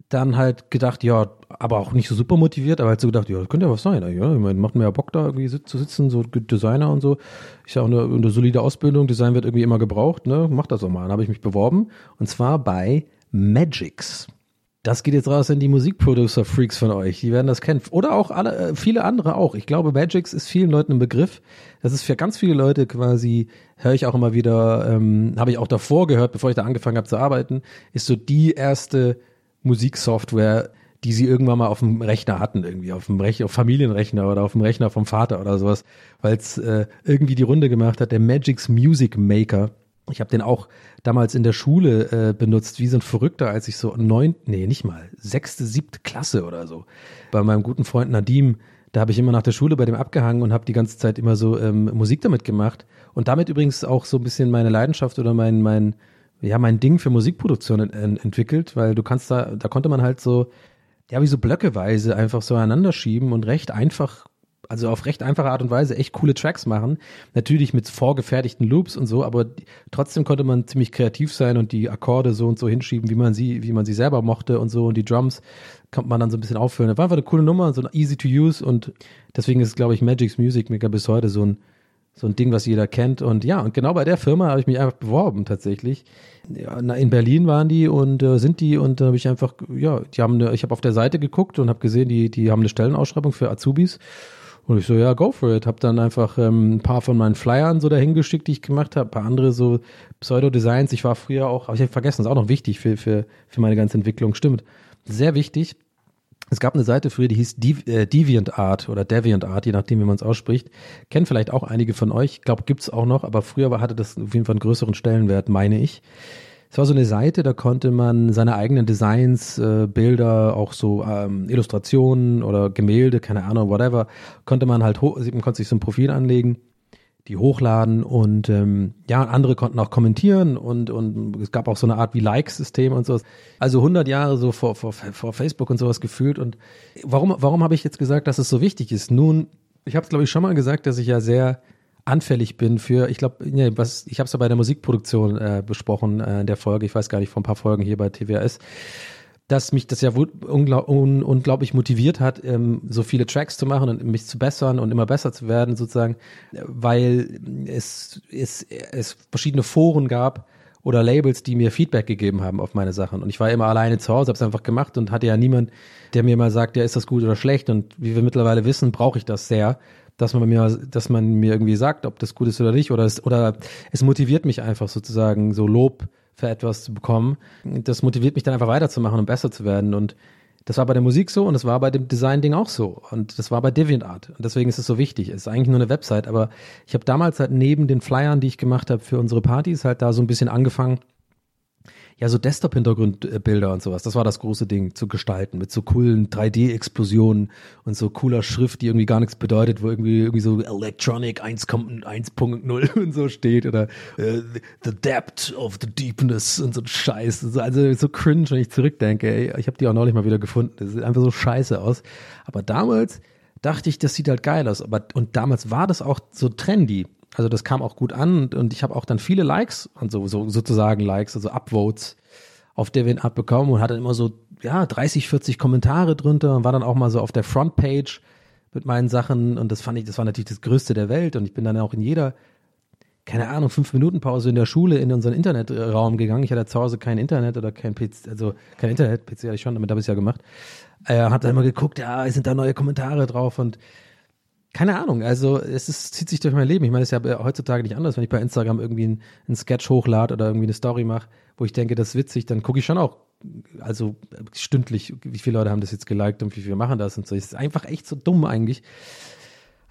dann halt gedacht, ja, aber auch nicht so super motiviert, aber halt so gedacht, ja, könnte ja was sein. Ja, ich meine, macht mir ja Bock da irgendwie zu sitzen, so Designer und so. Ich auch eine, eine solide Ausbildung, Design wird irgendwie immer gebraucht, ne? Mach das doch mal. Dann habe ich mich beworben und zwar bei Magix. Das geht jetzt raus in die Musikproducer-Freaks von euch. Die werden das kennen. Oder auch alle, äh, viele andere auch. Ich glaube, Magix ist vielen Leuten ein Begriff. Das ist für ganz viele Leute quasi, höre ich auch immer wieder, ähm, habe ich auch davor gehört, bevor ich da angefangen habe zu arbeiten, ist so die erste Musiksoftware, die sie irgendwann mal auf dem Rechner hatten, irgendwie auf dem Rechner, auf Familienrechner oder auf dem Rechner vom Vater oder sowas, weil es äh, irgendwie die Runde gemacht hat, der Magic's Music Maker. Ich habe den auch damals in der Schule äh, benutzt, wie so ein Verrückter, als ich so neun, nee, nicht mal, sechste, siebte Klasse oder so. Bei meinem guten Freund Nadim, da habe ich immer nach der Schule bei dem abgehangen und habe die ganze Zeit immer so ähm, Musik damit gemacht. Und damit übrigens auch so ein bisschen meine Leidenschaft oder mein, mein, ja, mein Ding für Musikproduktion ent entwickelt, weil du kannst da, da konnte man halt so, ja, wie so blöckeweise einfach so einander schieben und recht einfach, also auf recht einfache Art und Weise echt coole Tracks machen. Natürlich mit vorgefertigten Loops und so, aber trotzdem konnte man ziemlich kreativ sein und die Akkorde so und so hinschieben, wie man sie, wie man sie selber mochte und so und die Drums konnte man dann so ein bisschen auffüllen. Das war einfach eine coole Nummer, so easy to use und deswegen ist, glaube ich, Magic's Music Maker bis heute so ein, so ein Ding, was jeder kennt. Und ja, und genau bei der Firma habe ich mich einfach beworben tatsächlich. Ja, in Berlin waren die und äh, sind die und da habe ich einfach, ja, die haben eine, ich habe auf der Seite geguckt und habe gesehen, die, die haben eine Stellenausschreibung für Azubis. Und ich so, ja, go for it. Hab dann einfach ähm, ein paar von meinen Flyern so dahin geschickt, die ich gemacht habe, ein paar andere so Pseudo-Designs. Ich war früher auch, habe ich vergessen, ist auch noch wichtig für, für, für meine ganze Entwicklung. Stimmt. Sehr wichtig. Es gab eine Seite früher, die hieß äh, DeviantArt oder DeviantArt, je nachdem, wie man es ausspricht. Kennen vielleicht auch einige von euch. Ich glaube, gibt's auch noch, aber früher hatte das auf jeden Fall einen größeren Stellenwert, meine ich. Es war so eine Seite, da konnte man seine eigenen Designs, äh, Bilder, auch so ähm, Illustrationen oder Gemälde, keine Ahnung, whatever, konnte man halt, man konnte sich so ein Profil anlegen die hochladen und ähm, ja, andere konnten auch kommentieren und, und es gab auch so eine Art wie Like-System und sowas. Also 100 Jahre so vor, vor, vor Facebook und sowas gefühlt und warum, warum habe ich jetzt gesagt, dass es so wichtig ist? Nun, ich habe es glaube ich schon mal gesagt, dass ich ja sehr anfällig bin für, ich glaube, nee, was, ich habe es ja bei der Musikproduktion äh, besprochen äh, in der Folge, ich weiß gar nicht, vor ein paar Folgen hier bei TWS dass mich das ja unglaub, un, unglaublich motiviert hat, ähm, so viele Tracks zu machen und mich zu bessern und immer besser zu werden, sozusagen, weil es, es, es verschiedene Foren gab oder Labels, die mir Feedback gegeben haben auf meine Sachen. Und ich war immer alleine zu Hause, habe es einfach gemacht und hatte ja niemand, der mir mal sagt, ja, ist das gut oder schlecht. Und wie wir mittlerweile wissen, brauche ich das sehr, dass man mir, dass man mir irgendwie sagt, ob das gut ist oder nicht. Oder es, oder es motiviert mich einfach sozusagen, so Lob für etwas zu bekommen. Das motiviert mich dann einfach weiterzumachen und besser zu werden. Und das war bei der Musik so und das war bei dem Design-Ding auch so. Und das war bei DeviantArt. Und deswegen ist es so wichtig. Es ist eigentlich nur eine Website, aber ich habe damals halt neben den Flyern, die ich gemacht habe für unsere Partys, halt da so ein bisschen angefangen, ja, so Desktop-Hintergrundbilder und sowas. Das war das große Ding zu gestalten mit so coolen 3D-Explosionen und so cooler Schrift, die irgendwie gar nichts bedeutet, wo irgendwie, irgendwie so Electronic 1.0 [laughs] und so steht oder uh, The Depth of the Deepness und so Scheiß. Also so cringe, wenn ich zurückdenke. Ey, ich habe die auch neulich mal wieder gefunden. Das sieht einfach so scheiße aus. Aber damals dachte ich, das sieht halt geil aus. Aber, und damals war das auch so trendy. Also das kam auch gut an und, und ich habe auch dann viele Likes und so, so sozusagen Likes, also Upvotes auf DeviantArt bekommen und hatte immer so ja 30, 40 Kommentare drunter und war dann auch mal so auf der Frontpage mit meinen Sachen und das fand ich, das war natürlich das Größte der Welt und ich bin dann auch in jeder keine Ahnung, fünf Minuten Pause in der Schule in unseren Internetraum gegangen. Ich hatte zu Hause kein Internet oder kein PC, also kein Internet, PC hatte ich schon, damit habe ich es ja gemacht. Äh, hab dann immer geguckt, ja, sind da neue Kommentare drauf und keine Ahnung, also es ist, zieht sich durch mein Leben. Ich meine, es ist ja heutzutage nicht anders, wenn ich bei Instagram irgendwie einen, einen Sketch hochlade oder irgendwie eine Story mache, wo ich denke, das ist witzig, dann gucke ich schon auch also stündlich, wie viele Leute haben das jetzt geliked und wie viele machen das und so. Es ist einfach echt so dumm eigentlich.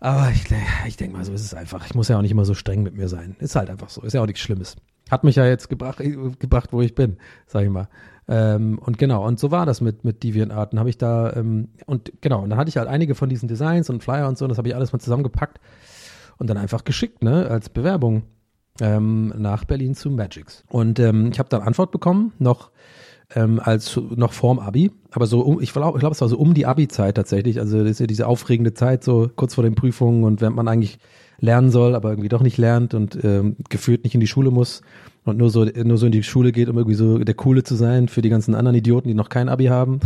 Aber ich, ich denke mal, so ist es einfach. Ich muss ja auch nicht immer so streng mit mir sein. Ist halt einfach so. Ist ja auch nichts Schlimmes. Hat mich ja jetzt gebracht, gebracht wo ich bin, sag ich mal. Ähm, und genau, und so war das mit, mit DeviantArten. Habe ich da, ähm, und genau, und dann hatte ich halt einige von diesen Designs und Flyer und so, und das habe ich alles mal zusammengepackt und dann einfach geschickt, ne, als Bewerbung ähm, nach Berlin zu Magix. Und ähm, ich habe dann Antwort bekommen, noch ähm, als noch vorm Abi, aber so um, ich glaube, ich glaub, es war so um die Abi-Zeit tatsächlich. Also das ist ja diese aufregende Zeit, so kurz vor den Prüfungen und wenn man eigentlich lernen soll, aber irgendwie doch nicht lernt und ähm, gefühlt nicht in die Schule muss und nur so nur so in die Schule geht, um irgendwie so der Coole zu sein für die ganzen anderen Idioten, die noch kein Abi haben.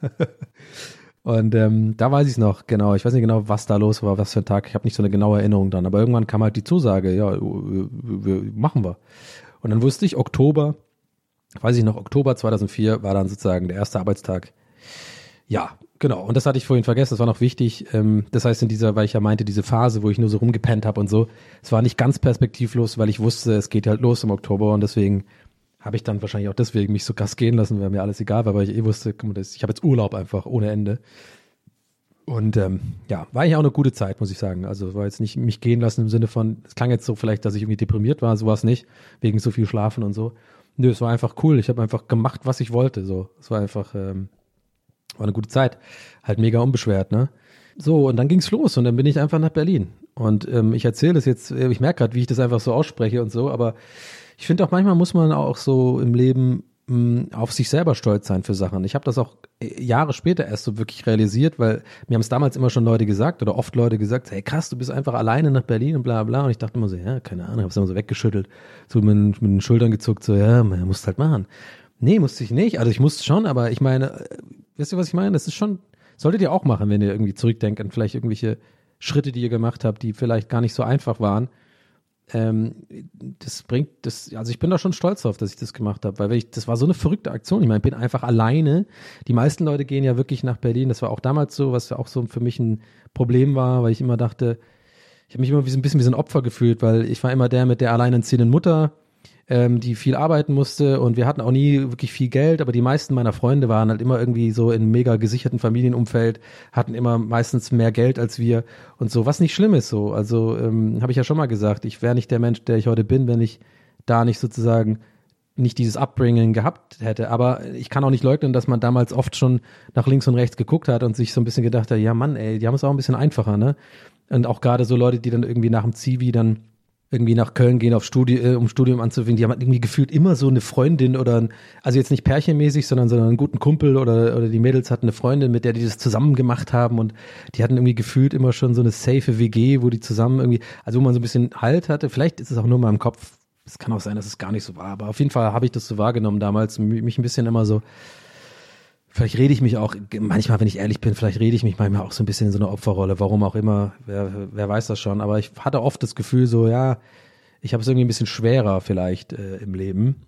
[laughs] und ähm, da weiß ich es noch, genau. Ich weiß nicht genau, was da los war, was für ein Tag. Ich habe nicht so eine genaue Erinnerung dann. Aber irgendwann kam halt die Zusage, ja, wir, wir, machen wir. Und dann wusste ich, Oktober weiß ich noch, Oktober 2004 war dann sozusagen der erste Arbeitstag. Ja, genau. Und das hatte ich vorhin vergessen, das war noch wichtig. Ähm, das heißt, in dieser, weil ich ja meinte, diese Phase, wo ich nur so rumgepennt habe und so, es war nicht ganz perspektivlos, weil ich wusste, es geht halt los im Oktober und deswegen habe ich dann wahrscheinlich auch deswegen mich so Gas gehen lassen, weil mir alles egal war, weil ich eh wusste, ich habe jetzt Urlaub einfach ohne Ende. Und ähm, ja, war eigentlich auch eine gute Zeit, muss ich sagen. Also war jetzt nicht mich gehen lassen im Sinne von, es klang jetzt so vielleicht, dass ich irgendwie deprimiert war, sowas nicht, wegen so viel Schlafen und so. Nö, es war einfach cool. Ich habe einfach gemacht, was ich wollte. So, es war einfach ähm, war eine gute Zeit, halt mega unbeschwert, ne? So und dann ging's los und dann bin ich einfach nach Berlin und ähm, ich erzähle das jetzt. äh, Ich merke gerade, wie ich das einfach so ausspreche und so, aber ich finde auch manchmal muss man auch so im Leben mh, auf sich selber stolz sein für Sachen. Ich habe das auch äh, Jahre später erst so wirklich realisiert, weil mir haben es damals immer schon Leute gesagt oder oft Leute gesagt, hey krass, du bist einfach alleine nach Berlin und bla bla. Und ich dachte immer so, ja, keine Ahnung, habe es immer so weggeschüttelt, so mit, mit den Schultern gezuckt, so, ja, man muss halt machen. Nee, musste ich nicht. Also ich musste schon, aber ich meine, äh, wisst ihr, was ich meine? Das ist schon, solltet ihr auch machen, wenn ihr irgendwie zurückdenkt an vielleicht irgendwelche Schritte, die ihr gemacht habt, die vielleicht gar nicht so einfach waren ähm, das bringt das, also ich bin da schon stolz drauf, dass ich das gemacht habe, weil ich, das war so eine verrückte Aktion. Ich meine, ich bin einfach alleine. Die meisten Leute gehen ja wirklich nach Berlin. Das war auch damals so, was auch so für mich ein Problem war, weil ich immer dachte, ich habe mich immer wie so ein bisschen wie so ein Opfer gefühlt, weil ich war immer der mit der alleinerziehenden Mutter, ähm, die viel arbeiten musste und wir hatten auch nie wirklich viel Geld, aber die meisten meiner Freunde waren halt immer irgendwie so in mega gesicherten Familienumfeld, hatten immer meistens mehr Geld als wir und so, was nicht schlimm ist so. Also ähm, habe ich ja schon mal gesagt, ich wäre nicht der Mensch, der ich heute bin, wenn ich da nicht sozusagen nicht dieses Upbringing gehabt hätte. Aber ich kann auch nicht leugnen, dass man damals oft schon nach links und rechts geguckt hat und sich so ein bisschen gedacht hat, ja Mann, ey, die haben es auch ein bisschen einfacher, ne? Und auch gerade so Leute, die dann irgendwie nach dem Zivi dann irgendwie nach Köln gehen, auf Studi äh, um Studium anzufinden, die haben halt irgendwie gefühlt immer so eine Freundin oder, ein, also jetzt nicht pärchenmäßig, sondern, sondern einen guten Kumpel oder, oder die Mädels hatten eine Freundin, mit der die das zusammen gemacht haben und die hatten irgendwie gefühlt immer schon so eine safe WG, wo die zusammen irgendwie, also wo man so ein bisschen Halt hatte. Vielleicht ist es auch nur mal im Kopf. Es kann auch sein, dass es gar nicht so war, aber auf jeden Fall habe ich das so wahrgenommen damals, mich ein bisschen immer so, Vielleicht rede ich mich auch, manchmal, wenn ich ehrlich bin, vielleicht rede ich mich manchmal auch so ein bisschen in so eine Opferrolle, warum auch immer, wer, wer weiß das schon. Aber ich hatte oft das Gefühl so, ja, ich habe es irgendwie ein bisschen schwerer vielleicht äh, im Leben.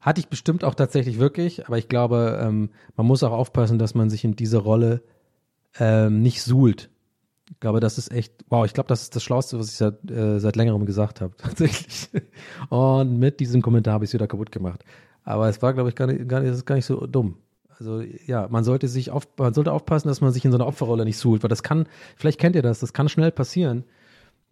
Hatte ich bestimmt auch tatsächlich wirklich, aber ich glaube, ähm, man muss auch aufpassen, dass man sich in diese Rolle ähm, nicht suhlt. Ich glaube, das ist echt, wow, ich glaube, das ist das Schlauste, was ich seit, äh, seit längerem gesagt habe, [laughs] tatsächlich. Und mit diesem Kommentar habe ich es wieder kaputt gemacht. Aber es war, glaube ich, gar nicht, gar nicht, es ist gar nicht so dumm. Also ja, man sollte sich auf, man sollte aufpassen, dass man sich in so eine Opferrolle nicht suhlt, weil das kann, vielleicht kennt ihr das, das kann schnell passieren,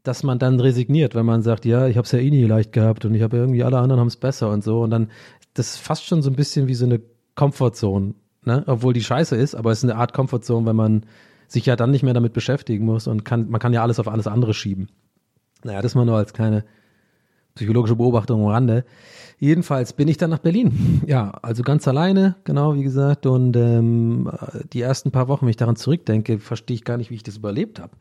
dass man dann resigniert, wenn man sagt, ja, ich habe es ja eh nie leicht gehabt und ich habe irgendwie alle anderen haben es besser und so und dann das ist fast schon so ein bisschen wie so eine Comfortzone, ne? Obwohl die scheiße ist, aber es ist eine Art Comfortzone, wenn man sich ja dann nicht mehr damit beschäftigen muss und kann, man kann ja alles auf alles andere schieben. Naja, das mal nur als kleine psychologische Beobachtung am Rande. Jedenfalls bin ich dann nach Berlin. Ja, also ganz alleine, genau wie gesagt. Und ähm, die ersten paar Wochen, wenn ich daran zurückdenke, verstehe ich gar nicht, wie ich das überlebt habe.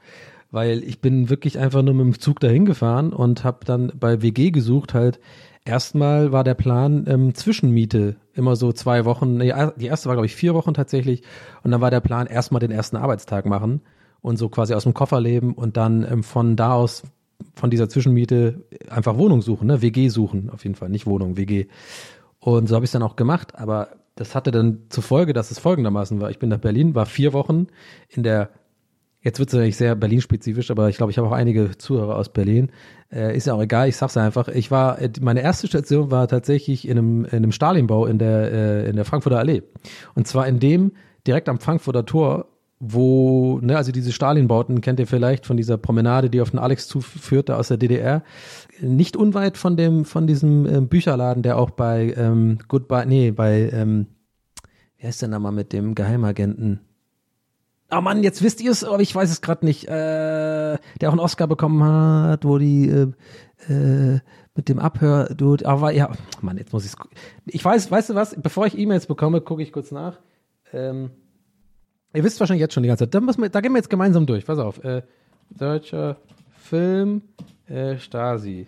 Weil ich bin wirklich einfach nur mit dem Zug dahin gefahren und habe dann bei WG gesucht halt. Erstmal war der Plan ähm, Zwischenmiete, immer so zwei Wochen. Nee, die erste war, glaube ich, vier Wochen tatsächlich. Und dann war der Plan, erstmal den ersten Arbeitstag machen und so quasi aus dem Koffer leben und dann ähm, von da aus von dieser Zwischenmiete einfach Wohnung suchen, ne? WG suchen, auf jeden Fall, nicht Wohnung, WG. Und so habe ich es dann auch gemacht, aber das hatte dann zur Folge, dass es folgendermaßen war. Ich bin nach Berlin, war vier Wochen in der Jetzt wird es natürlich sehr Berlin-spezifisch, aber ich glaube, ich habe auch einige Zuhörer aus Berlin. Äh, ist ja auch egal, ich sag's einfach. Ich war, äh, meine erste Station war tatsächlich in einem, in einem Stalinbau in der, äh, in der Frankfurter Allee. Und zwar in dem direkt am Frankfurter Tor, wo, ne, also diese Stalinbauten kennt ihr vielleicht von dieser Promenade, die auf den Alex zuführte aus der DDR. Nicht unweit von dem, von diesem ähm, Bücherladen, der auch bei ähm, Goodbye, nee, bei, ähm, wie heißt der Name mit dem Geheimagenten? Oh Mann, jetzt wisst ihr es, aber ich weiß es gerade nicht. Äh, der auch einen Oscar bekommen hat, wo die äh, äh, mit dem Abhör, du, aber ja, Mann, jetzt muss ich Ich weiß, weißt du was? Bevor ich E-Mails bekomme, gucke ich kurz nach. Ähm, ihr wisst wahrscheinlich jetzt schon die ganze Zeit. Da, muss man, da gehen wir jetzt gemeinsam durch. Pass auf. Äh, deutscher Film äh, Stasi.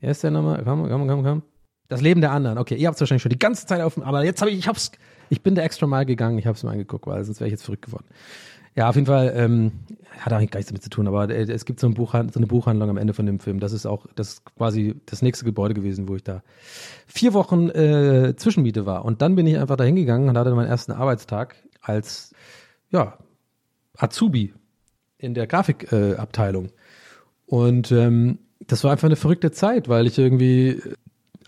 Wer ist der nochmal? Komm, komm, komm, komm. Das Leben der anderen. Okay, ihr habt es wahrscheinlich schon die ganze Zeit auf, aber jetzt habe ich, ich hab's, ich bin der extra Mal gegangen, ich habe es mir angeguckt, weil sonst wäre ich jetzt verrückt geworden. Ja, auf jeden Fall ähm, hat eigentlich gar nichts damit zu tun, aber äh, es gibt so, ein Buchhand so eine Buchhandlung am Ende von dem Film. Das ist auch, das ist quasi das nächste Gebäude gewesen, wo ich da vier Wochen äh, Zwischenmiete war. Und dann bin ich einfach da hingegangen und hatte meinen ersten Arbeitstag als ja, Azubi in der Grafikabteilung. Äh, und ähm, das war einfach eine verrückte Zeit, weil ich irgendwie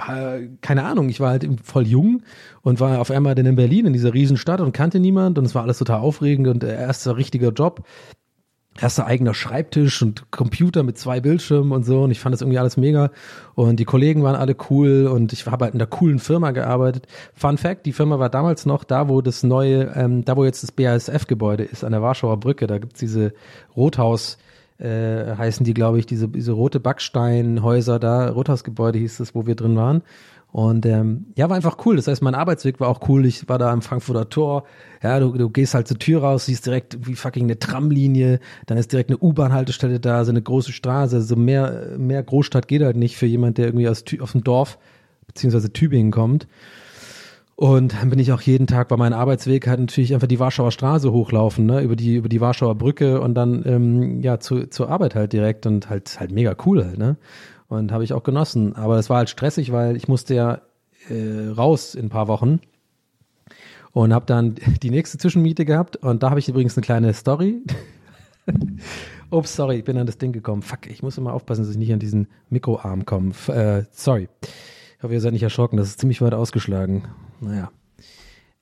äh, keine Ahnung, ich war halt voll jung und war auf einmal dann in Berlin, in dieser Riesenstadt und kannte niemand und es war alles total aufregend und der erste richtige Job. Erster eigener Schreibtisch und Computer mit zwei Bildschirmen und so. Und ich fand das irgendwie alles mega. Und die Kollegen waren alle cool. Und ich habe halt in einer coolen Firma gearbeitet. Fun Fact, die Firma war damals noch da, wo das neue, ähm, da wo jetzt das BASF-Gebäude ist, an der Warschauer Brücke, da gibt's diese Rothaus- äh, heißen die, glaube ich, diese, diese rote Backsteinhäuser da, Rothausgebäude hieß es, wo wir drin waren. Und ähm, ja, war einfach cool. Das heißt, mein Arbeitsweg war auch cool. Ich war da am Frankfurter Tor. Ja, du, du gehst halt zur Tür raus, siehst direkt wie fucking eine Tramlinie, dann ist direkt eine U-Bahn-Haltestelle da, so eine große Straße. Also mehr, mehr Großstadt geht halt nicht für jemand, der irgendwie aus, aus dem Dorf beziehungsweise Tübingen kommt. Und dann bin ich auch jeden Tag bei meinem Arbeitsweg halt natürlich einfach die Warschauer Straße hochlaufen, ne, über die, über die Warschauer Brücke und dann, ähm, ja, zu, zur Arbeit halt direkt und halt, halt mega cool halt, ne. Und habe ich auch genossen. Aber es war halt stressig, weil ich musste ja äh, raus in ein paar Wochen und habe dann [laughs] die nächste Zwischenmiete gehabt und da habe ich übrigens eine kleine Story. [laughs] Ups, sorry, ich bin an das Ding gekommen. Fuck, ich muss immer aufpassen, dass ich nicht an diesen Mikroarm komme. Äh, sorry. Ich hoffe, ihr seid nicht erschrocken. Das ist ziemlich weit ausgeschlagen. Naja.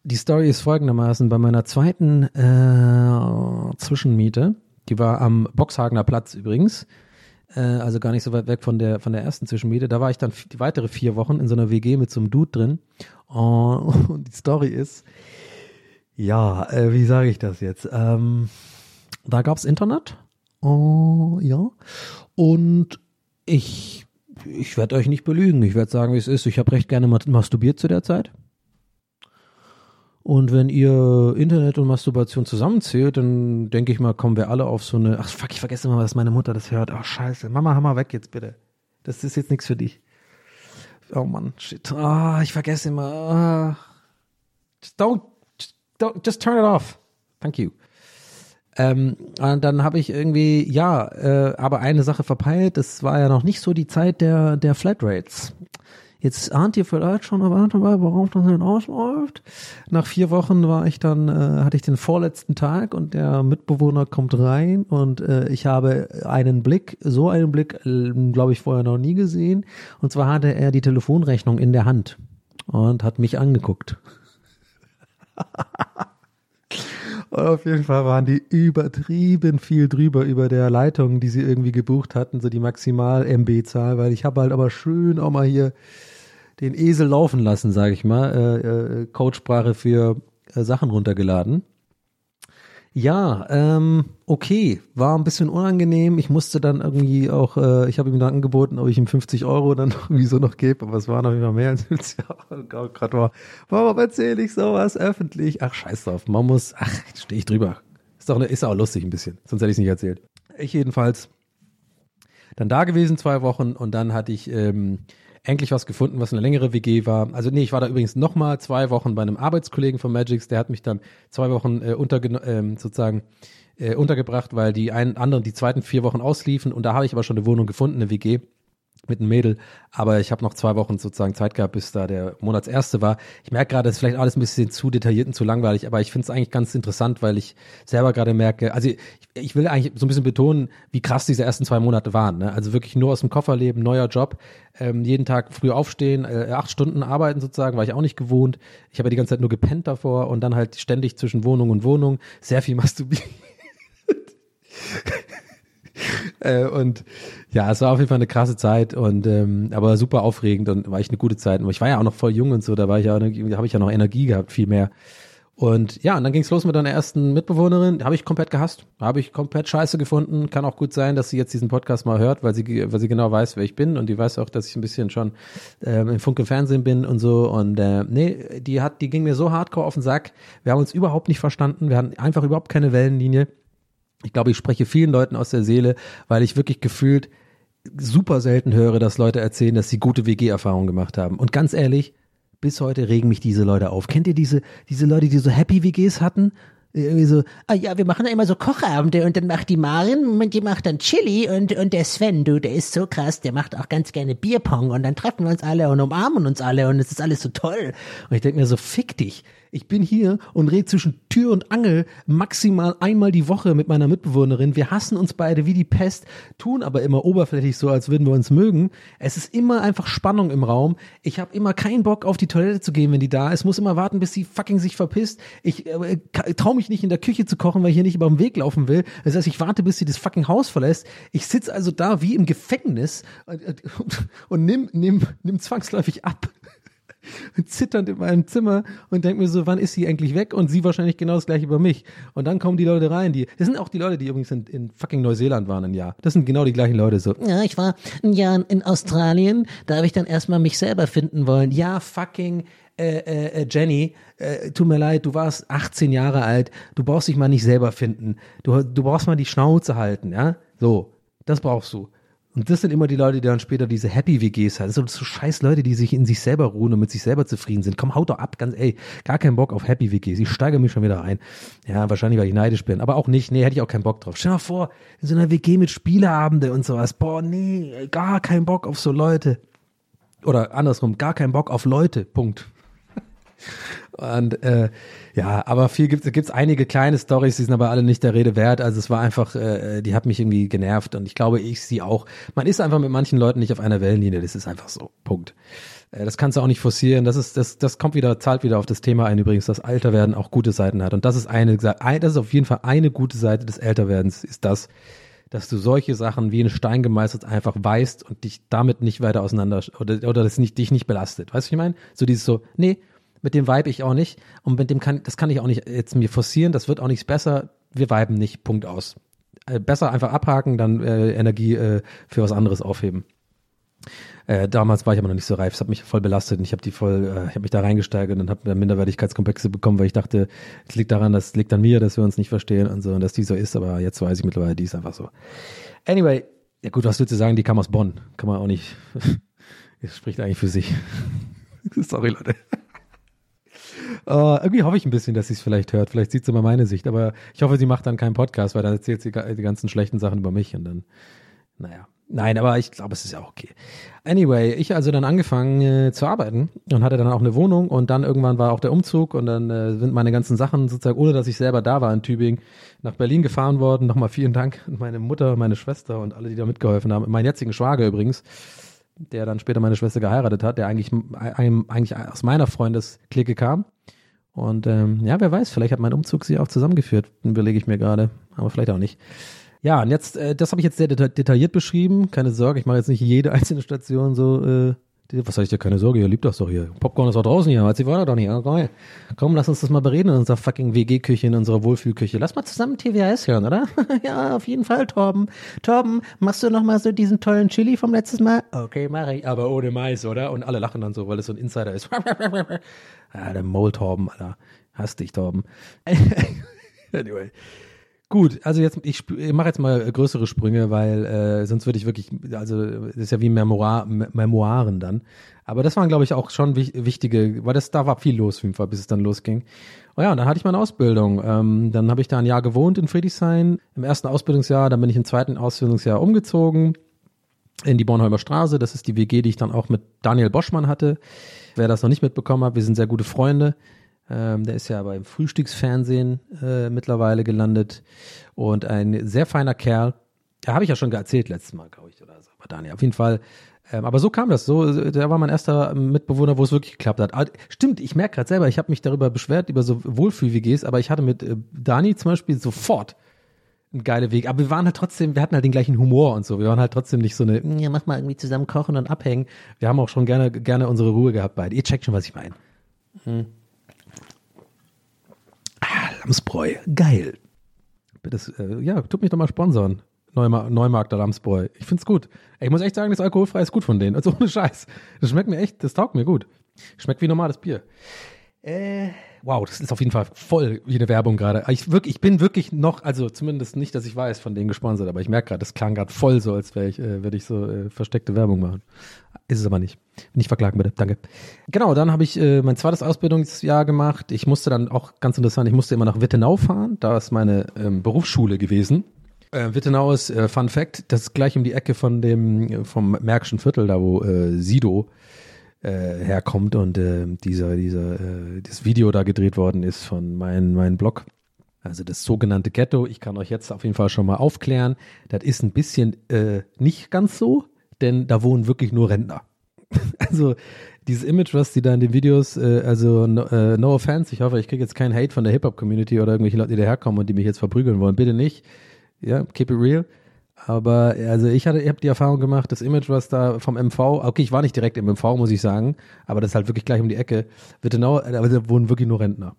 Die Story ist folgendermaßen. Bei meiner zweiten äh, Zwischenmiete, die war am Boxhagener Platz übrigens, äh, also gar nicht so weit weg von der, von der ersten Zwischenmiete, da war ich dann die weitere vier Wochen in so einer WG mit so einem Dude drin. Oh, [laughs] und die Story ist, ja, äh, wie sage ich das jetzt? Ähm, da gab's Internet. Oh, ja. Und ich ich werde euch nicht belügen. Ich werde sagen, wie es ist. Ich habe recht gerne masturbiert zu der Zeit. Und wenn ihr Internet und Masturbation zusammenzählt, dann denke ich mal, kommen wir alle auf so eine. Ach fuck, ich vergesse immer, dass meine Mutter das hört. Ach scheiße, Mama, mal weg jetzt bitte. Das ist jetzt nichts für dich. Oh Mann, shit. Ah, ich vergesse immer. Just don't, just don't, just turn it off. Thank you. Ähm, dann habe ich irgendwie, ja, äh, aber eine Sache verpeilt, das war ja noch nicht so die Zeit der, der Flatrates. Jetzt ahnt ihr vielleicht schon, mal, worauf das denn ausläuft. Nach vier Wochen war ich dann, äh, hatte ich den vorletzten Tag und der Mitbewohner kommt rein und äh, ich habe einen Blick, so einen Blick, äh, glaube ich, vorher noch nie gesehen. Und zwar hatte er die Telefonrechnung in der Hand und hat mich angeguckt. [laughs] Auf jeden Fall waren die übertrieben viel drüber über der Leitung, die sie irgendwie gebucht hatten, so die Maximal-MB-Zahl, weil ich habe halt aber schön auch mal hier den Esel laufen lassen, sage ich mal, äh, äh, Codesprache für äh, Sachen runtergeladen. Ja, ähm, okay, war ein bisschen unangenehm. Ich musste dann irgendwie auch, äh, ich habe ihm dann angeboten, ob ich ihm 50 Euro dann [laughs] irgendwie so noch gebe, aber es waren auf jeden Fall mehr als 50 [laughs] Euro. Gerade war, warum erzähle ich sowas öffentlich? Ach, scheiß drauf, man muss, ach, stehe ich drüber. Ist doch, ist auch lustig ein bisschen, sonst hätte ich es nicht erzählt. Ich jedenfalls dann da gewesen zwei Wochen und dann hatte ich ähm, endlich was gefunden, was eine längere WG war. Also nee, ich war da übrigens nochmal zwei Wochen bei einem Arbeitskollegen von Magix, der hat mich dann zwei Wochen äh, unterge ähm, sozusagen äh, untergebracht, weil die einen anderen die zweiten vier Wochen ausliefen und da habe ich aber schon eine Wohnung gefunden, eine WG mit einem Mädel, aber ich habe noch zwei Wochen sozusagen Zeit gehabt, bis da der Monatserste war. Ich merke gerade, das ist vielleicht alles ein bisschen zu detailliert und zu langweilig, aber ich finde es eigentlich ganz interessant, weil ich selber gerade merke, also ich, ich will eigentlich so ein bisschen betonen, wie krass diese ersten zwei Monate waren. Ne? Also wirklich nur aus dem Koffer leben, neuer Job, ähm, jeden Tag früh aufstehen, äh, acht Stunden arbeiten sozusagen, war ich auch nicht gewohnt. Ich habe ja die ganze Zeit nur gepennt davor und dann halt ständig zwischen Wohnung und Wohnung sehr viel [laughs] masturbiert. [laughs] äh, und ja, es war auf jeden Fall eine krasse Zeit und ähm, aber super aufregend und war ich eine gute Zeit. Und ich war ja auch noch voll jung und so, da war ich ja, habe ich ja noch Energie gehabt, viel mehr. Und ja, und dann ging's los mit deiner ersten Mitbewohnerin. Habe ich komplett gehasst. Habe ich komplett scheiße gefunden. Kann auch gut sein, dass sie jetzt diesen Podcast mal hört, weil sie, weil sie genau weiß, wer ich bin. Und die weiß auch, dass ich ein bisschen schon ähm, im Funke Fernsehen bin und so. Und äh, nee, die hat, die ging mir so hardcore auf den Sack. Wir haben uns überhaupt nicht verstanden. Wir hatten einfach überhaupt keine Wellenlinie. Ich glaube, ich spreche vielen Leuten aus der Seele, weil ich wirklich gefühlt super selten höre, dass Leute erzählen, dass sie gute WG-Erfahrungen gemacht haben. Und ganz ehrlich, bis heute regen mich diese Leute auf. Kennt ihr diese, diese Leute, die so Happy WGs hatten? Irgendwie so, ah ja, wir machen da immer so Kochabende und dann macht die Marin und die macht dann Chili und, und der Sven, du, der ist so krass, der macht auch ganz gerne Bierpong und dann treffen wir uns alle und umarmen uns alle und es ist alles so toll. Und ich denke mir so, fick dich ich bin hier und rede zwischen Tür und Angel maximal einmal die Woche mit meiner Mitbewohnerin. Wir hassen uns beide wie die Pest, tun aber immer oberflächlich so, als würden wir uns mögen. Es ist immer einfach Spannung im Raum. Ich habe immer keinen Bock auf die Toilette zu gehen, wenn die da ist. Muss immer warten, bis sie fucking sich verpisst. Ich äh, traue mich nicht in der Küche zu kochen, weil ich hier nicht über den Weg laufen will. Das heißt, ich warte, bis sie das fucking Haus verlässt. Ich sitz also da wie im Gefängnis und, [laughs] und, und nimm, nimm, nimm zwangsläufig ab zitternd in meinem Zimmer und denke mir so, wann ist sie eigentlich weg? Und sie wahrscheinlich genau das gleiche über mich. Und dann kommen die Leute rein, die, das sind auch die Leute, die übrigens in, in fucking Neuseeland waren ein Jahr. Das sind genau die gleichen Leute so. Ja, ich war ein Jahr in Australien, da habe ich dann erstmal mich selber finden wollen. Ja, fucking äh, äh, äh Jenny, äh, tut mir leid, du warst 18 Jahre alt, du brauchst dich mal nicht selber finden. Du, du brauchst mal die Schnauze halten, ja? So, das brauchst du. Und das sind immer die Leute, die dann später diese Happy-WGs haben. Das sind so scheiß Leute, die sich in sich selber ruhen und mit sich selber zufrieden sind. Komm, haut doch ab, ganz, ey, gar keinen Bock auf Happy-WGs. Ich steige mich schon wieder ein. Ja, wahrscheinlich, weil ich neidisch bin. Aber auch nicht, nee, hätte ich auch keinen Bock drauf. Stell dir mal vor, in so einer WG mit Spieleabende und sowas. Boah, nee, gar keinen Bock auf so Leute. Oder andersrum, gar keinen Bock auf Leute. Punkt. [laughs] Und äh, ja, aber viel gibt es einige kleine Stories, die sind aber alle nicht der Rede wert. Also es war einfach, äh, die hat mich irgendwie genervt und ich glaube, ich sie auch. Man ist einfach mit manchen Leuten nicht auf einer Wellenlinie. Das ist einfach so. Punkt. Äh, das kannst du auch nicht forcieren. Das ist, das, das kommt wieder, zahlt wieder auf das Thema ein übrigens, dass Älterwerden auch gute Seiten hat. Und das ist eine, das ist auf jeden Fall eine gute Seite des Älterwerdens, ist das, dass du solche Sachen wie ein Stein gemeißelt einfach weißt und dich damit nicht weiter auseinander oder, oder das nicht, dich nicht belastet. Weißt du, ich meine? So dieses so, nee, mit dem vibe ich auch nicht und mit dem kann, das kann ich auch nicht jetzt mir forcieren, das wird auch nichts besser, wir viben nicht, Punkt aus. Äh, besser einfach abhaken, dann äh, Energie äh, für was anderes aufheben. Äh, damals war ich aber noch nicht so reif, es hat mich voll belastet und ich habe die voll, äh, ich habe mich da reingesteigert und habe Minderwertigkeitskomplexe bekommen, weil ich dachte, es liegt daran, das liegt an mir, dass wir uns nicht verstehen und so und dass die so ist, aber jetzt weiß ich mittlerweile, die ist einfach so. Anyway, ja gut, was willst du sagen, die kam aus Bonn, kann man auch nicht, [laughs] es spricht eigentlich für sich. [laughs] Sorry, Leute. Uh, irgendwie hoffe ich ein bisschen, dass sie es vielleicht hört. Vielleicht sieht sie mal meine Sicht. Aber ich hoffe, sie macht dann keinen Podcast, weil dann erzählt sie die ganzen schlechten Sachen über mich und dann, naja. Nein, aber ich glaube, es ist ja okay. Anyway, ich also dann angefangen äh, zu arbeiten und hatte dann auch eine Wohnung und dann irgendwann war auch der Umzug und dann äh, sind meine ganzen Sachen sozusagen, ohne dass ich selber da war in Tübingen, nach Berlin gefahren worden. Nochmal vielen Dank an meine Mutter, meine Schwester und alle, die da mitgeholfen haben. Mein jetzigen Schwager übrigens, der dann später meine Schwester geheiratet hat, der eigentlich, eigentlich aus meiner Freundesklicke kam. Und ähm, ja, wer weiß, vielleicht hat mein Umzug sie auch zusammengeführt, überlege ich mir gerade, aber vielleicht auch nicht. Ja, und jetzt, äh, das habe ich jetzt sehr deta detailliert beschrieben. Keine Sorge, ich mache jetzt nicht jede [laughs] einzelne Station so äh, was soll ich dir keine Sorge, ihr liebt das doch hier. Popcorn ist auch draußen hier, sie war doch nicht. komm, komm, lass uns das mal bereden in unserer fucking WG-Küche, in unserer Wohlfühlküche. Lass mal zusammen TWS hören, oder? [laughs] ja, auf jeden Fall, Torben. Torben, machst du noch mal so diesen tollen Chili vom letzten Mal? Okay, mache ich. Aber ohne Mais, oder? Und alle lachen dann so, weil es so ein Insider ist. ja, [laughs] der Mole Torben, Alter. Hasst dich, Torben. [laughs] anyway. Gut, also jetzt ich, ich mache jetzt mal größere Sprünge, weil äh, sonst würde ich wirklich, also das ist ja wie Memoir, Memoiren dann. Aber das waren, glaube ich, auch schon wichtige, weil das da war viel los auf jeden Fall, bis es dann losging. Oh ja, und dann hatte ich meine Ausbildung. Ähm, dann habe ich da ein Jahr gewohnt in Friedrichshain im ersten Ausbildungsjahr, dann bin ich im zweiten Ausbildungsjahr umgezogen in die Bornholmer Straße. Das ist die WG, die ich dann auch mit Daniel Boschmann hatte. Wer das noch nicht mitbekommen hat, wir sind sehr gute Freunde. Ähm, der ist ja beim Frühstücksfernsehen äh, mittlerweile gelandet und ein sehr feiner Kerl. Da habe ich ja schon erzählt letztes Mal, glaube ich, oder so. Aber Daniel, auf jeden Fall. Ähm, aber so kam das. So, der war mein erster Mitbewohner, wo es wirklich geklappt hat. Ah, Stimmt, ich merke gerade selber, ich habe mich darüber beschwert, über so Wohlfühl-WGs, aber ich hatte mit äh, Dani zum Beispiel sofort ein geiler Weg. Aber wir waren halt trotzdem, wir hatten halt den gleichen Humor und so. Wir waren halt trotzdem nicht so eine, "Mm, ja, mach mal irgendwie zusammen kochen und abhängen. Wir haben auch schon gerne, gerne unsere Ruhe gehabt beide. Ihr checkt schon, was ich meine. Hm. Lamsbräu. Geil. Das, äh, ja, tut mich doch mal sponsoren. Neumar Neumarkter Lamsbräu. Ich find's gut. Ich muss echt sagen, das alkoholfrei ist gut von denen. Also ohne Scheiß. Das schmeckt mir echt, das taugt mir gut. Schmeckt wie normales Bier. Äh, wow, das ist auf jeden Fall voll wie eine Werbung gerade. Ich, ich bin wirklich noch, also zumindest nicht, dass ich weiß, von denen gesponsert, aber ich merke gerade, das klang gerade voll so, als wäre ich, äh, würde ich so äh, versteckte Werbung machen. Ist es aber nicht. Nicht verklagen, bitte. Danke. Genau, dann habe ich äh, mein zweites Ausbildungsjahr gemacht. Ich musste dann auch ganz interessant, ich musste immer nach Wittenau fahren. Da ist meine ähm, Berufsschule gewesen. Äh, Wittenau ist, äh, Fun Fact, das ist gleich um die Ecke von dem, äh, vom Märkischen Viertel, da wo äh, Sido herkommt und äh, dieser, dieser, äh, das Video da gedreht worden ist von meinem mein Blog. Also das sogenannte Ghetto. Ich kann euch jetzt auf jeden Fall schon mal aufklären. Das ist ein bisschen äh, nicht ganz so, denn da wohnen wirklich nur Rentner. [laughs] also dieses Image, was die da in den Videos, äh, also no, äh, no offense, ich hoffe, ich kriege jetzt keinen Hate von der Hip-Hop-Community oder irgendwelche Leute, die daherkommen und die mich jetzt verprügeln wollen. Bitte nicht. Ja, keep it real. Aber also ich hatte, ich habe die Erfahrung gemacht, das Image, was da vom MV, okay, ich war nicht direkt im MV, muss ich sagen, aber das ist halt wirklich gleich um die Ecke. Wittenau, aber da wohnen wirklich nur Rentner.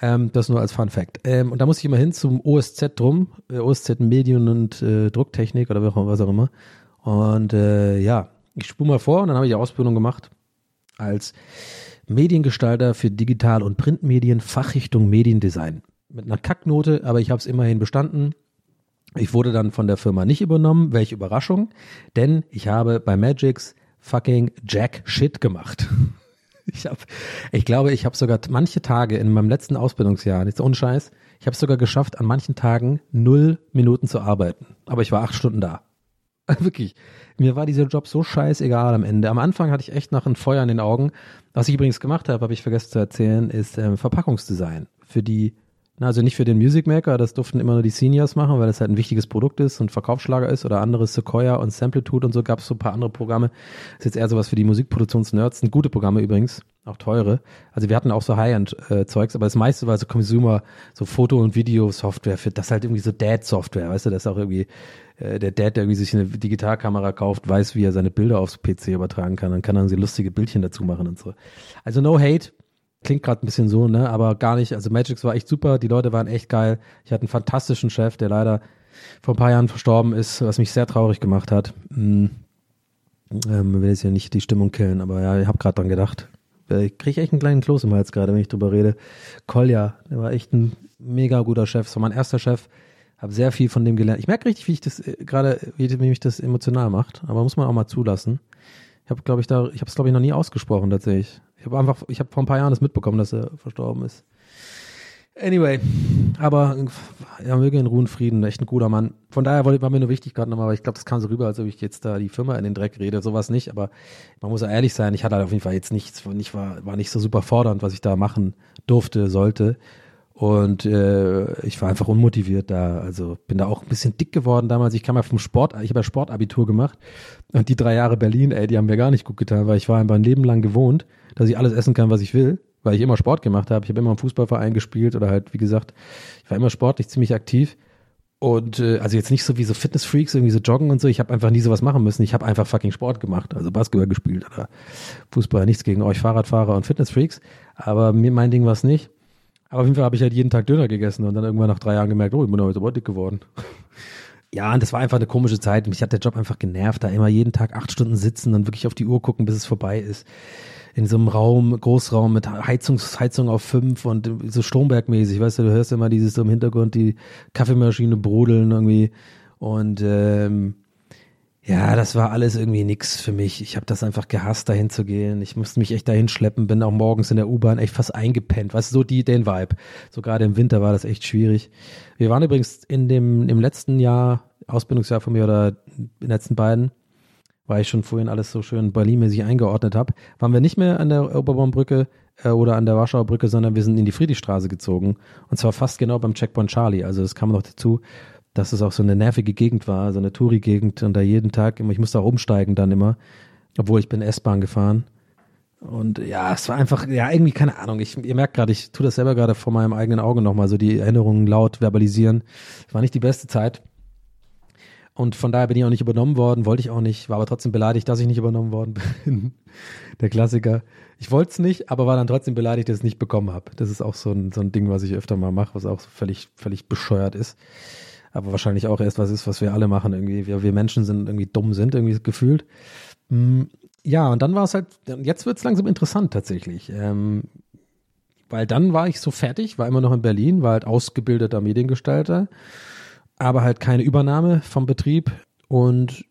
Ähm, das nur als Fun Fact. Ähm, und da muss ich immer hin zum OSZ drum, äh, OSZ Medien und äh, Drucktechnik oder was auch immer. Und äh, ja, ich spule mal vor und dann habe ich Ausbildung gemacht als Mediengestalter für Digital- und Printmedien, Fachrichtung Mediendesign. Mit einer Kacknote, aber ich habe es immerhin bestanden. Ich wurde dann von der Firma nicht übernommen, welche Überraschung, denn ich habe bei Magix fucking Jack Shit gemacht. [laughs] Ich habe, ich glaube, ich habe sogar manche Tage in meinem letzten Ausbildungsjahr, nicht so ohne Scheiß, ich habe es sogar geschafft, an manchen Tagen null Minuten zu arbeiten. Aber ich war acht Stunden da. [laughs] Wirklich. Mir war dieser Job so scheißegal am Ende. Am Anfang hatte ich echt nach ein Feuer in den Augen. Was ich übrigens gemacht habe, habe ich vergessen zu erzählen, ist ähm, Verpackungsdesign. Für die, also nicht für den Music Maker, das durften immer nur die Seniors machen, weil das halt ein wichtiges Produkt ist und Verkaufsschlager ist oder anderes Sequoia und Samplitude und so gab es so ein paar andere Programme. Das ist jetzt eher sowas für die Musikproduktionsnerds. Sind gute Programme übrigens, auch teure. Also wir hatten auch so High-End-Zeugs, aber das meiste war so Consumer, so Foto- und Video-Software, für das halt irgendwie so Dad-Software, weißt du, das ist auch irgendwie äh, der Dad, der irgendwie sich eine Digitalkamera kauft, weiß, wie er seine Bilder aufs PC übertragen kann, dann kann er so lustige Bildchen dazu machen und so. Also no hate, klingt gerade ein bisschen so, ne, aber gar nicht. Also Magix war echt super, die Leute waren echt geil. Ich hatte einen fantastischen Chef, der leider vor ein paar Jahren verstorben ist, was mich sehr traurig gemacht hat. Hm. Ähm, will jetzt ja nicht die Stimmung killen, aber ja, ich habe gerade dran gedacht. Äh, Ich kriege echt einen kleinen Kloß im Hals gerade, wenn ich drüber rede. Kolja, der war echt ein mega guter Chef. Das war mein erster Chef. Habe sehr viel von dem gelernt. Ich merke richtig, wie ich das äh, gerade, wie mich das emotional macht. Aber muss man auch mal zulassen. Ich habe, glaube ich, da, ich habe es, glaube ich, noch nie ausgesprochen tatsächlich. Ich habe einfach, ich habe vor ein paar Jahren das mitbekommen, dass er verstorben ist. Anyway, aber ja, möge in Ruhe und Frieden, echt ein guter Mann. Von daher war mir nur wichtig gerade nochmal, aber ich glaube, das kam so rüber, als ob ich jetzt da die Firma in den Dreck rede, sowas nicht, aber man muss ja ehrlich sein, ich hatte halt auf jeden Fall jetzt nichts, nicht, war, war nicht so super fordernd, was ich da machen durfte, sollte. Und äh, ich war einfach unmotiviert da. Also bin da auch ein bisschen dick geworden damals. Ich kam ja vom Sport, ich habe ja Sportabitur gemacht. Und die drei Jahre Berlin, ey, die haben mir gar nicht gut getan, weil ich war einfach ein Leben lang gewohnt, dass ich alles essen kann, was ich will, weil ich immer Sport gemacht habe. Ich habe immer im Fußballverein gespielt oder halt, wie gesagt, ich war immer sportlich ziemlich aktiv. Und äh, also jetzt nicht so wie so Fitnessfreaks, irgendwie so joggen und so. Ich habe einfach nie sowas machen müssen. Ich habe einfach fucking Sport gemacht, also Basketball gespielt oder Fußball. Nichts gegen euch Fahrradfahrer und Fitnessfreaks, aber mir mein Ding war es nicht. Aber auf jeden Fall habe ich halt jeden Tag Döner gegessen und dann irgendwann nach drei Jahren gemerkt, oh, ich bin heute dick geworden. [laughs] Ja, und das war einfach eine komische Zeit. Mich hat der Job einfach genervt, da immer jeden Tag acht Stunden sitzen und wirklich auf die Uhr gucken, bis es vorbei ist. In so einem Raum, Großraum mit Heizungs, Heizung auf fünf und so Strombergmäßig, weißt du, du hörst immer dieses so im Hintergrund die Kaffeemaschine brodeln irgendwie und ähm, ja, das war alles irgendwie nix für mich. Ich habe das einfach gehasst, dahin zu gehen. Ich musste mich echt dahin schleppen, bin auch morgens in der U-Bahn echt fast eingepennt. Du, so die, den Vibe. So gerade im Winter war das echt schwierig. Wir waren übrigens in dem, im letzten Jahr, Ausbildungsjahr von mir oder in den letzten beiden, weil ich schon vorhin alles so schön Berlin-mäßig eingeordnet habe, waren wir nicht mehr an der Oberbaumbrücke äh, oder an der Warschauer Brücke, sondern wir sind in die Friedrichstraße gezogen. Und zwar fast genau beim Checkpoint Charlie. Also es kam noch dazu, dass es auch so eine nervige Gegend war, so eine Touri-Gegend und da jeden Tag immer, ich musste auch umsteigen dann immer, obwohl ich bin S-Bahn gefahren. Und ja, es war einfach, ja, irgendwie keine Ahnung. Ich, ihr merkt gerade, ich tue das selber gerade vor meinem eigenen Auge nochmal, so die Erinnerungen laut verbalisieren. War nicht die beste Zeit. Und von daher bin ich auch nicht übernommen worden, wollte ich auch nicht, war aber trotzdem beleidigt, dass ich nicht übernommen worden bin. [laughs] Der Klassiker. Ich wollte es nicht, aber war dann trotzdem beleidigt, dass ich es nicht bekommen habe. Das ist auch so ein, so ein Ding, was ich öfter mal mache, was auch völlig, völlig bescheuert ist. Aber wahrscheinlich auch erst was ist, was wir alle machen irgendwie. Wir, wir Menschen sind irgendwie dumm sind, irgendwie gefühlt. Mm, ja, und dann war es halt, jetzt wird es langsam interessant tatsächlich. Ähm, weil dann war ich so fertig, war immer noch in Berlin, war halt ausgebildeter Mediengestalter aber halt keine Übernahme vom Betrieb. Und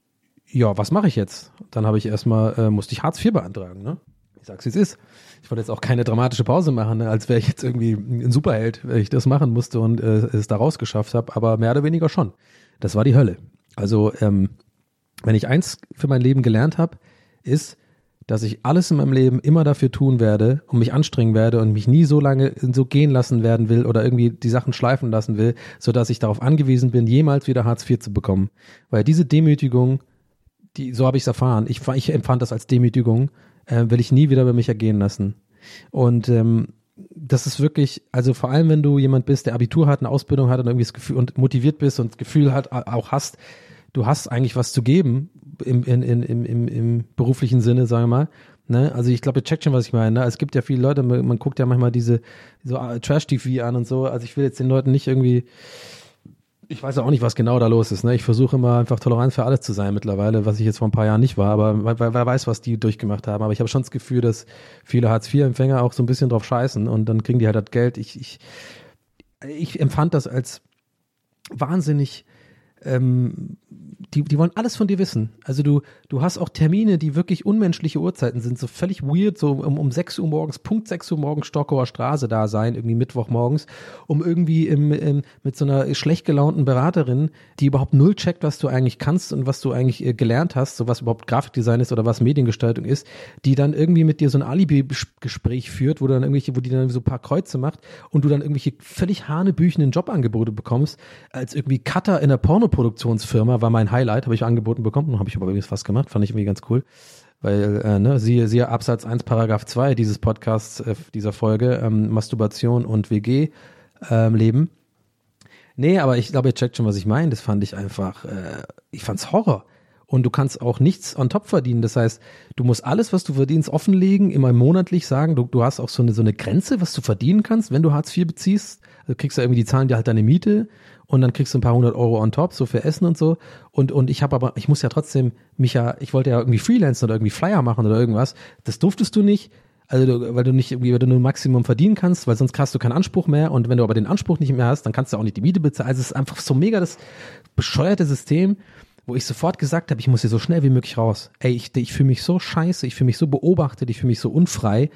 ja, was mache ich jetzt? Dann habe ich erstmal, äh, musste ich Hartz IV beantragen, ne? Ich sag's wie es ist. Ich wollte jetzt auch keine dramatische Pause machen, ne? als wäre ich jetzt irgendwie ein Superheld, wenn ich das machen musste und äh, es da rausgeschafft habe, aber mehr oder weniger schon. Das war die Hölle. Also, ähm, wenn ich eins für mein Leben gelernt habe, ist, dass ich alles in meinem Leben immer dafür tun werde und mich anstrengen werde und mich nie so lange so gehen lassen werden will oder irgendwie die Sachen schleifen lassen will, so dass ich darauf angewiesen bin, jemals wieder Hartz IV zu bekommen. Weil diese Demütigung, die, so habe ich es erfahren, ich, ich empfand das als Demütigung, äh, will ich nie wieder bei mich ergehen lassen. Und ähm, das ist wirklich, also vor allem, wenn du jemand bist, der Abitur hat, eine Ausbildung hat und irgendwie das Gefühl und motiviert bist und das Gefühl hat, auch hast, du hast eigentlich was zu geben im, in, in, im, im, im beruflichen Sinne, sagen wir mal. Ne? Also ich glaube, ihr checkt schon, was ich meine. Ne? Es gibt ja viele Leute, man, man guckt ja manchmal diese so äh, Trash-TV an und so. Also ich will jetzt den Leuten nicht irgendwie, ich weiß auch nicht, was genau da los ist. Ne? Ich versuche immer einfach tolerant für alles zu sein mittlerweile, was ich jetzt vor ein paar Jahren nicht war. Aber wer, wer weiß, was die durchgemacht haben. Aber ich habe schon das Gefühl, dass viele Hartz-IV-Empfänger auch so ein bisschen drauf scheißen und dann kriegen die halt das Geld. Ich, ich, ich empfand das als wahnsinnig ähm, die, die wollen alles von dir wissen. Also du, du hast auch Termine, die wirklich unmenschliche Uhrzeiten sind, so völlig weird, so um, um 6 Uhr morgens, Punkt 6 Uhr morgens Stockauer Straße da sein, irgendwie Mittwochmorgens, um irgendwie im, im, mit so einer schlecht gelaunten Beraterin, die überhaupt null checkt, was du eigentlich kannst und was du eigentlich äh, gelernt hast, so was überhaupt Grafikdesign ist oder was Mediengestaltung ist, die dann irgendwie mit dir so ein Alibi-Gespräch führt, wo du dann irgendwelche, wo die dann so ein paar Kreuze macht und du dann irgendwelche völlig hanebüchenden Jobangebote bekommst, als irgendwie Cutter in der Pornoproduktionsfirma war mein Highlight, habe ich angeboten bekommen, habe ich aber übrigens fast gemacht, fand ich irgendwie ganz cool. Weil, äh, ne, siehe, siehe Absatz 1, Paragraph 2 dieses Podcasts, äh, dieser Folge, ähm, Masturbation und WG ähm. Nee, aber ich glaube, ihr checkt schon, was ich meine. Das fand ich einfach, äh, ich fand's Horror. Und du kannst auch nichts on top verdienen. Das heißt, du musst alles, was du verdienst, offenlegen, immer monatlich sagen. Du, du hast auch so eine, so eine Grenze, was du verdienen kannst, wenn du Hartz IV beziehst. Du kriegst ja irgendwie, die zahlen dir halt deine Miete und dann kriegst du ein paar hundert Euro on top, so für Essen und so. Und, und ich habe aber, ich muss ja trotzdem mich ja, ich wollte ja irgendwie Freelancen oder irgendwie Flyer machen oder irgendwas. Das durftest du nicht. Also du, weil du nicht irgendwie, weil du nur ein Maximum verdienen kannst, weil sonst hast du keinen Anspruch mehr und wenn du aber den Anspruch nicht mehr hast, dann kannst du auch nicht die Miete bezahlen. Also es ist einfach so mega das bescheuerte System, wo ich sofort gesagt habe, ich muss hier so schnell wie möglich raus. Ey, ich, ich fühle mich so scheiße, ich fühle mich so beobachtet, ich fühle mich so unfrei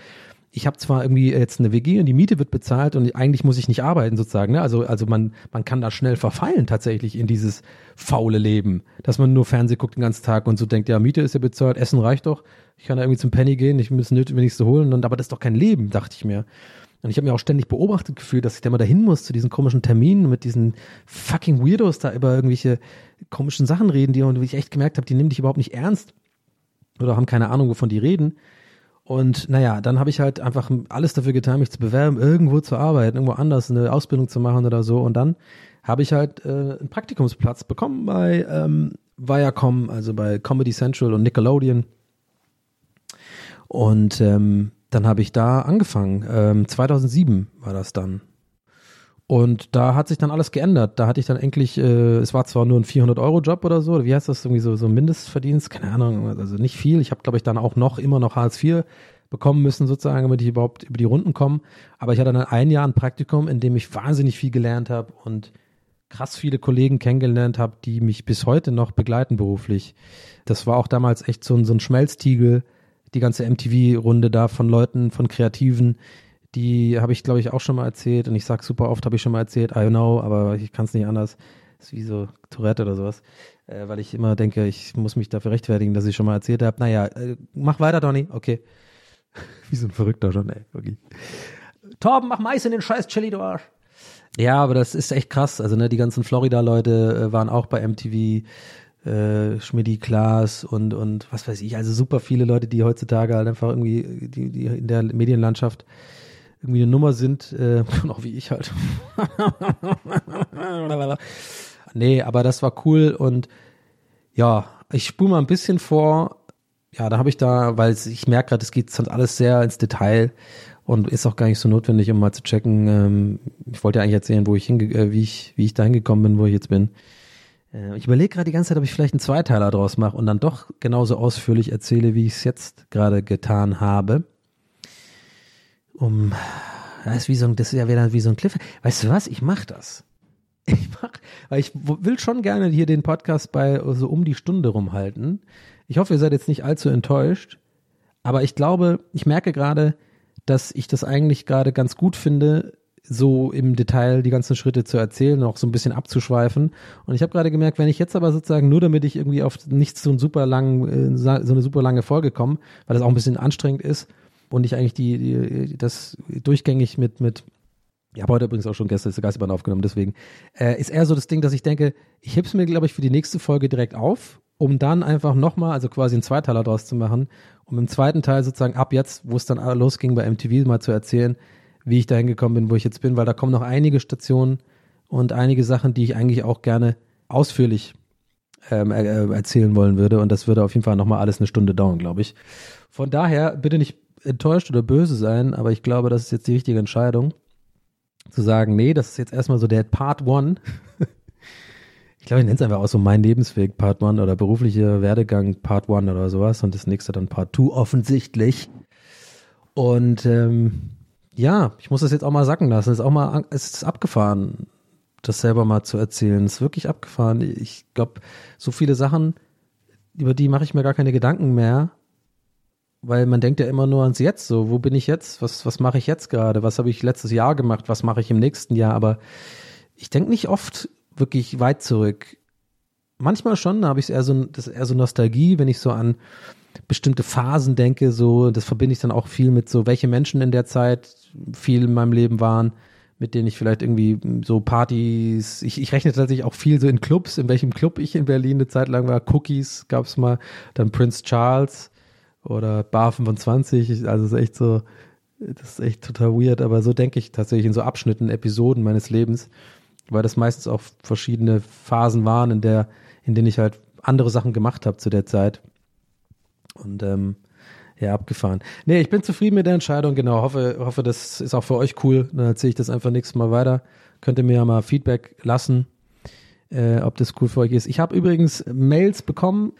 ich habe zwar irgendwie jetzt eine WG und die Miete wird bezahlt und eigentlich muss ich nicht arbeiten sozusagen. Ne? Also, also man, man kann da schnell verfallen tatsächlich in dieses faule Leben, dass man nur Fernseh guckt den ganzen Tag und so denkt, ja, Miete ist ja bezahlt, Essen reicht doch, ich kann da irgendwie zum Penny gehen, ich muss nötig, so holen, und, aber das ist doch kein Leben, dachte ich mir. Und ich habe mir auch ständig beobachtet gefühlt, dass ich da mal dahin muss zu diesen komischen Terminen mit diesen fucking Weirdos da über irgendwelche komischen Sachen reden, die und ich echt gemerkt habe, die nehmen dich überhaupt nicht ernst oder haben keine Ahnung, wovon die reden. Und naja, dann habe ich halt einfach alles dafür getan, mich zu bewerben, irgendwo zu arbeiten, irgendwo anders eine Ausbildung zu machen oder so. Und dann habe ich halt äh, einen Praktikumsplatz bekommen bei ähm, Viacom, also bei Comedy Central und Nickelodeon. Und ähm, dann habe ich da angefangen. Ähm, 2007 war das dann. Und da hat sich dann alles geändert. Da hatte ich dann endlich, äh, es war zwar nur ein 400-Euro-Job oder so, wie heißt das, irgendwie so, so Mindestverdienst, keine Ahnung, also nicht viel. Ich habe, glaube ich, dann auch noch immer noch Hartz IV bekommen müssen, sozusagen, damit ich überhaupt über die Runden komme. Aber ich hatte dann ein Jahr ein Praktikum, in dem ich wahnsinnig viel gelernt habe und krass viele Kollegen kennengelernt habe, die mich bis heute noch begleiten beruflich. Das war auch damals echt so ein, so ein Schmelztiegel, die ganze MTV-Runde da von Leuten, von Kreativen, die habe ich, glaube ich, auch schon mal erzählt und ich sage super oft, habe ich schon mal erzählt, I know, aber ich kann es nicht anders. Ist wie so Tourette oder sowas. Äh, weil ich immer denke, ich muss mich dafür rechtfertigen, dass ich schon mal erzählt habe. Naja, äh, mach weiter, Donny. Okay. [laughs] wie so ein Verrückter schon, ey. Wirklich. Torben, mach Mais in den scheiß Chili, du Arsch. Ja, aber das ist echt krass. Also, ne, die ganzen Florida-Leute äh, waren auch bei MTV, äh, Schmidti, Klaas und, und was weiß ich. Also super viele Leute, die heutzutage halt einfach irgendwie, die, die in der Medienlandschaft irgendwie eine Nummer sind, äh, auch [laughs] wie ich halt. [laughs] nee, aber das war cool und ja, ich spule mal ein bisschen vor. Ja, da habe ich da, weil ich merke gerade, es geht sonst alles sehr ins Detail und ist auch gar nicht so notwendig, um mal zu checken. Ähm, ich wollte ja eigentlich erzählen, wo ich hinge äh, wie ich wie ich da hingekommen bin, wo ich jetzt bin. Äh, ich überlege gerade die ganze Zeit, ob ich vielleicht einen Zweiteiler draus mache und dann doch genauso ausführlich erzähle, wie ich es jetzt gerade getan habe. Um, das ist wie so ein, das ist ja wieder wie so ein Cliff. Weißt du was? Ich mach das. [laughs] Ich mach, weil ich will schon gerne hier den Podcast bei so um die Stunde rumhalten. Ich hoffe, ihr seid jetzt nicht allzu enttäuscht. Aber ich glaube, ich merke gerade, dass ich das eigentlich gerade ganz gut finde, so im Detail die ganzen Schritte zu erzählen, auch so ein bisschen abzuschweifen. Und ich habe gerade gemerkt, wenn ich jetzt aber sozusagen nur damit ich irgendwie auf nicht so, einen super langen, äh, so eine super lange Folge komme, weil das auch ein bisschen anstrengend ist und ich eigentlich die, die das durchgängig mit, mit ich habe heute übrigens auch schon gestern Geisterbahn aufgenommen, deswegen äh, ist eher so das Ding, dass ich denke, ich heb's mir, glaube ich, für die nächste Folge direkt auf, um dann einfach nochmal, also quasi einen Zweiteiler draus zu machen, um im zweiten Teil sozusagen ab jetzt, wo es dann losging bei MTV, mal zu erzählen, wie ich da hingekommen bin, wo ich jetzt bin, weil da kommen noch einige Stationen und einige Sachen, die ich eigentlich auch gerne ausführlich ähm, äh, erzählen wollen würde. Und das würde auf jeden Fall nochmal alles eine Stunde dauern, glaube ich. Von daher bitte nicht enttäuscht oder böse sein, aber ich glaube, das ist jetzt die richtige Entscheidung. Zu sagen, nee, das ist jetzt erstmal so der Part One. [laughs] ich glaube, ich nenne es einfach auch so mein Lebensweg Part One oder beruflicher Werdegang Part One oder sowas und das nächste dann Part Two offensichtlich. Und ähm, ja, ich muss das jetzt auch mal sacken lassen. Es ist auch mal, es ist abgefahren, das selber mal zu erzählen. Es ist wirklich abgefahren. Ich glaube, so viele Sachen, über die mache ich mir gar keine Gedanken mehr, weil man denkt ja immer nur ans Jetzt. So, wo bin ich jetzt? Was, was mache ich jetzt gerade? Was habe ich letztes Jahr gemacht? Was mache ich im nächsten Jahr? Aber ich denke nicht oft wirklich weit zurück. Manchmal schon, da habe ich eher so, das ist eher so Nostalgie, wenn ich so an bestimmte Phasen denke, so, das verbinde ich dann auch viel mit so, welche Menschen in der Zeit viel in meinem Leben waren, mit denen ich vielleicht irgendwie so Partys, ich, ich rechne tatsächlich auch viel so in Clubs, in welchem Club ich in Berlin eine Zeit lang war, Cookies gab es mal, dann Prince Charles oder Bar 25, also ist echt so, das ist echt total weird, aber so denke ich tatsächlich in so Abschnitten, Episoden meines Lebens, weil das meistens auch verschiedene Phasen waren, in der, in denen ich halt andere Sachen gemacht habe zu der Zeit. Und ähm, ja, abgefahren. Nee, ich bin zufrieden mit der Entscheidung, genau. Hoffe, hoffe, das ist auch für euch cool. Dann erzähle ich das einfach nächstes Mal weiter. Könnt ihr mir ja mal Feedback lassen, äh, ob das cool für euch ist. Ich habe übrigens Mails bekommen.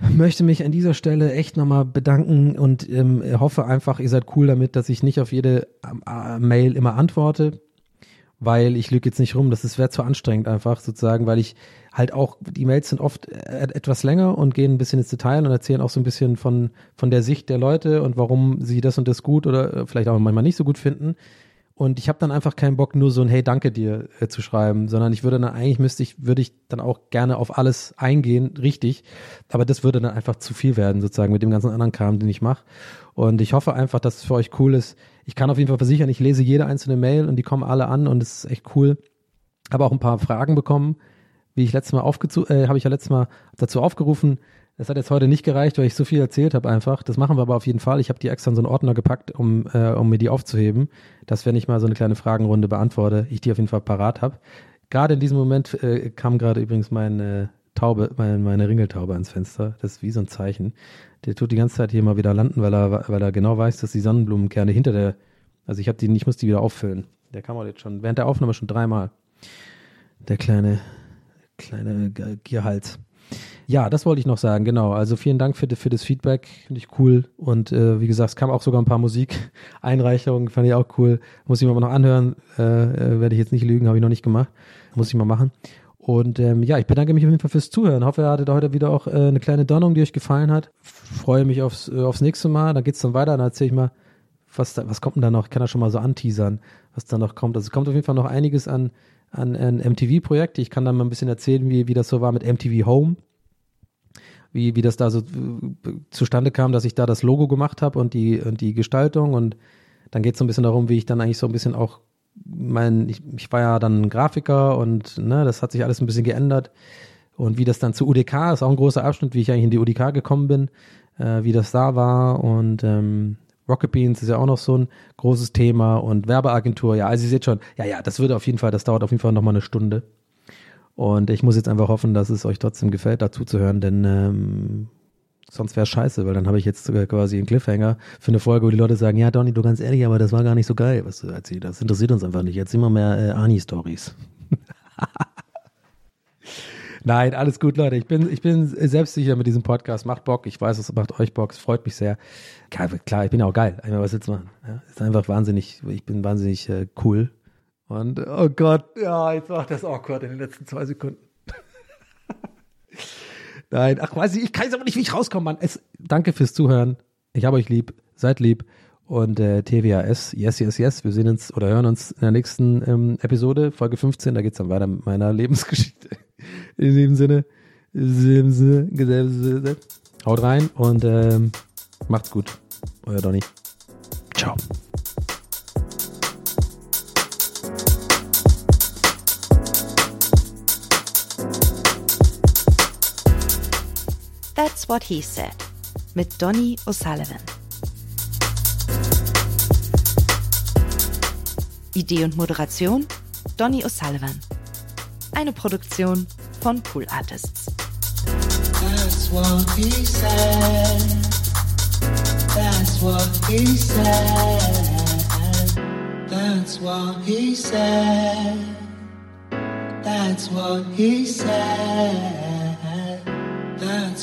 Möchte mich an dieser Stelle echt nochmal bedanken und ähm, hoffe einfach, ihr seid cool damit, dass ich nicht auf jede äh, Mail immer antworte weil ich lüge jetzt nicht rum, das wäre zu anstrengend einfach sozusagen, weil ich halt auch, die Mails sind oft äh, etwas länger und gehen ein bisschen ins Detail und erzählen auch so ein bisschen von, von der Sicht der Leute und warum sie das und das gut oder äh, vielleicht auch manchmal nicht so gut finden. Und ich habe dann einfach keinen Bock, nur so ein Hey, danke dir äh, zu schreiben, sondern ich würde dann eigentlich müsste ich, würde ich dann auch gerne auf alles eingehen, richtig. Aber das würde dann einfach zu viel werden, sozusagen, mit dem ganzen anderen Kram, den ich mache. Und ich hoffe einfach, dass es für euch cool ist. Ich kann auf jeden Fall versichern, ich lese jede einzelne Mail und die kommen alle an und es ist echt cool. Habe auch ein paar Fragen bekommen, wie ich letztes Mal aufgezu äh, habe ich ja letztes Mal dazu aufgerufen, das hat jetzt heute nicht gereicht, weil ich so viel erzählt habe einfach. Das machen wir aber auf jeden Fall. Ich habe die extra in so einen Ordner gepackt, um, äh, um mir die aufzuheben, dass wenn ich mal so eine kleine Fragenrunde beantworte, ich die auf jeden Fall parat habe. Gerade in diesem Moment äh, kam gerade übrigens meine Taube, meine, meine Ringeltaube ans Fenster. Das ist wie so ein Zeichen. Der tut die ganze Zeit hier mal wieder landen, weil er, weil er genau weiß, dass die Sonnenblumenkerne hinter der, also ich habe die, ich muss die wieder auffüllen. Der kam auch jetzt schon während der Aufnahme schon dreimal. Der kleine, kleine Gierhals. Ja, das wollte ich noch sagen, genau. Also vielen Dank für, für das Feedback, finde ich cool. Und äh, wie gesagt, es kam auch sogar ein paar Musikeinreichungen, fand ich auch cool. Muss ich mir mal noch anhören, äh, äh, werde ich jetzt nicht lügen, habe ich noch nicht gemacht. Muss ich mal machen. Und ähm, ja, ich bedanke mich auf jeden Fall fürs Zuhören. Hoffe, ihr hattet heute wieder auch äh, eine kleine Donnung, die euch gefallen hat. Freue mich aufs, äh, aufs nächste Mal. Dann geht's dann weiter. Dann erzähle ich mal was, da, was kommt denn da noch? Ich kann da schon mal so anteasern, was da noch kommt. Also es kommt auf jeden Fall noch einiges an, an, an MTV-Projekte. Ich kann da mal ein bisschen erzählen, wie, wie das so war mit MTV Home. Wie, wie das da so äh, zustande kam, dass ich da das Logo gemacht habe und die, und die Gestaltung. Und dann geht es so ein bisschen darum, wie ich dann eigentlich so ein bisschen auch mein, ich, ich war ja dann Grafiker und ne, das hat sich alles ein bisschen geändert. Und wie das dann zu UDK ist auch ein großer Abschnitt, wie ich eigentlich in die UDK gekommen bin, äh, wie das da war. Und ähm, Rocket Beans ist ja auch noch so ein großes Thema und Werbeagentur. Ja, also ihr seht schon, ja, ja, das würde auf jeden Fall, das dauert auf jeden Fall nochmal eine Stunde. Und ich muss jetzt einfach hoffen, dass es euch trotzdem gefällt, dazu zu hören, denn ähm, sonst wäre scheiße, weil dann habe ich jetzt quasi einen Cliffhanger für eine Folge, wo die Leute sagen, ja, Donny, du ganz ehrlich, aber das war gar nicht so geil, was du erzählt hast. Das interessiert uns einfach nicht. Jetzt immer mehr äh, Ani-Stories. [laughs] Nein, alles gut, Leute. Ich bin, ich bin selbstsicher mit diesem Podcast. Macht Bock. Ich weiß, es macht euch Bock. Es freut mich sehr. Klar, klar ich bin auch geil. Meine, was jetzt machen? Ja, ist einfach wahnsinnig, ich bin wahnsinnig äh, cool. Und, oh Gott, ja, jetzt macht das awkward in den letzten zwei Sekunden. [laughs] Nein, ach, weiß ich, ich kann jetzt aber nicht, wie ich rauskomme, Mann. Es, danke fürs Zuhören. Ich habe euch lieb. Seid lieb. Und äh, TWAS, yes, yes, yes. Wir sehen uns oder hören uns in der nächsten ähm, Episode, Folge 15. Da geht's dann weiter mit meiner [laughs] Lebensgeschichte. In dem Sinne, haut rein und ähm, macht's gut. Euer Donny. Ciao. That's What He Said mit Donny O'Sullivan. Idee und Moderation Donny O'Sullivan. Eine Produktion von Pool Artists. That's what he said. That's what he said. That's what he said. That's what he said.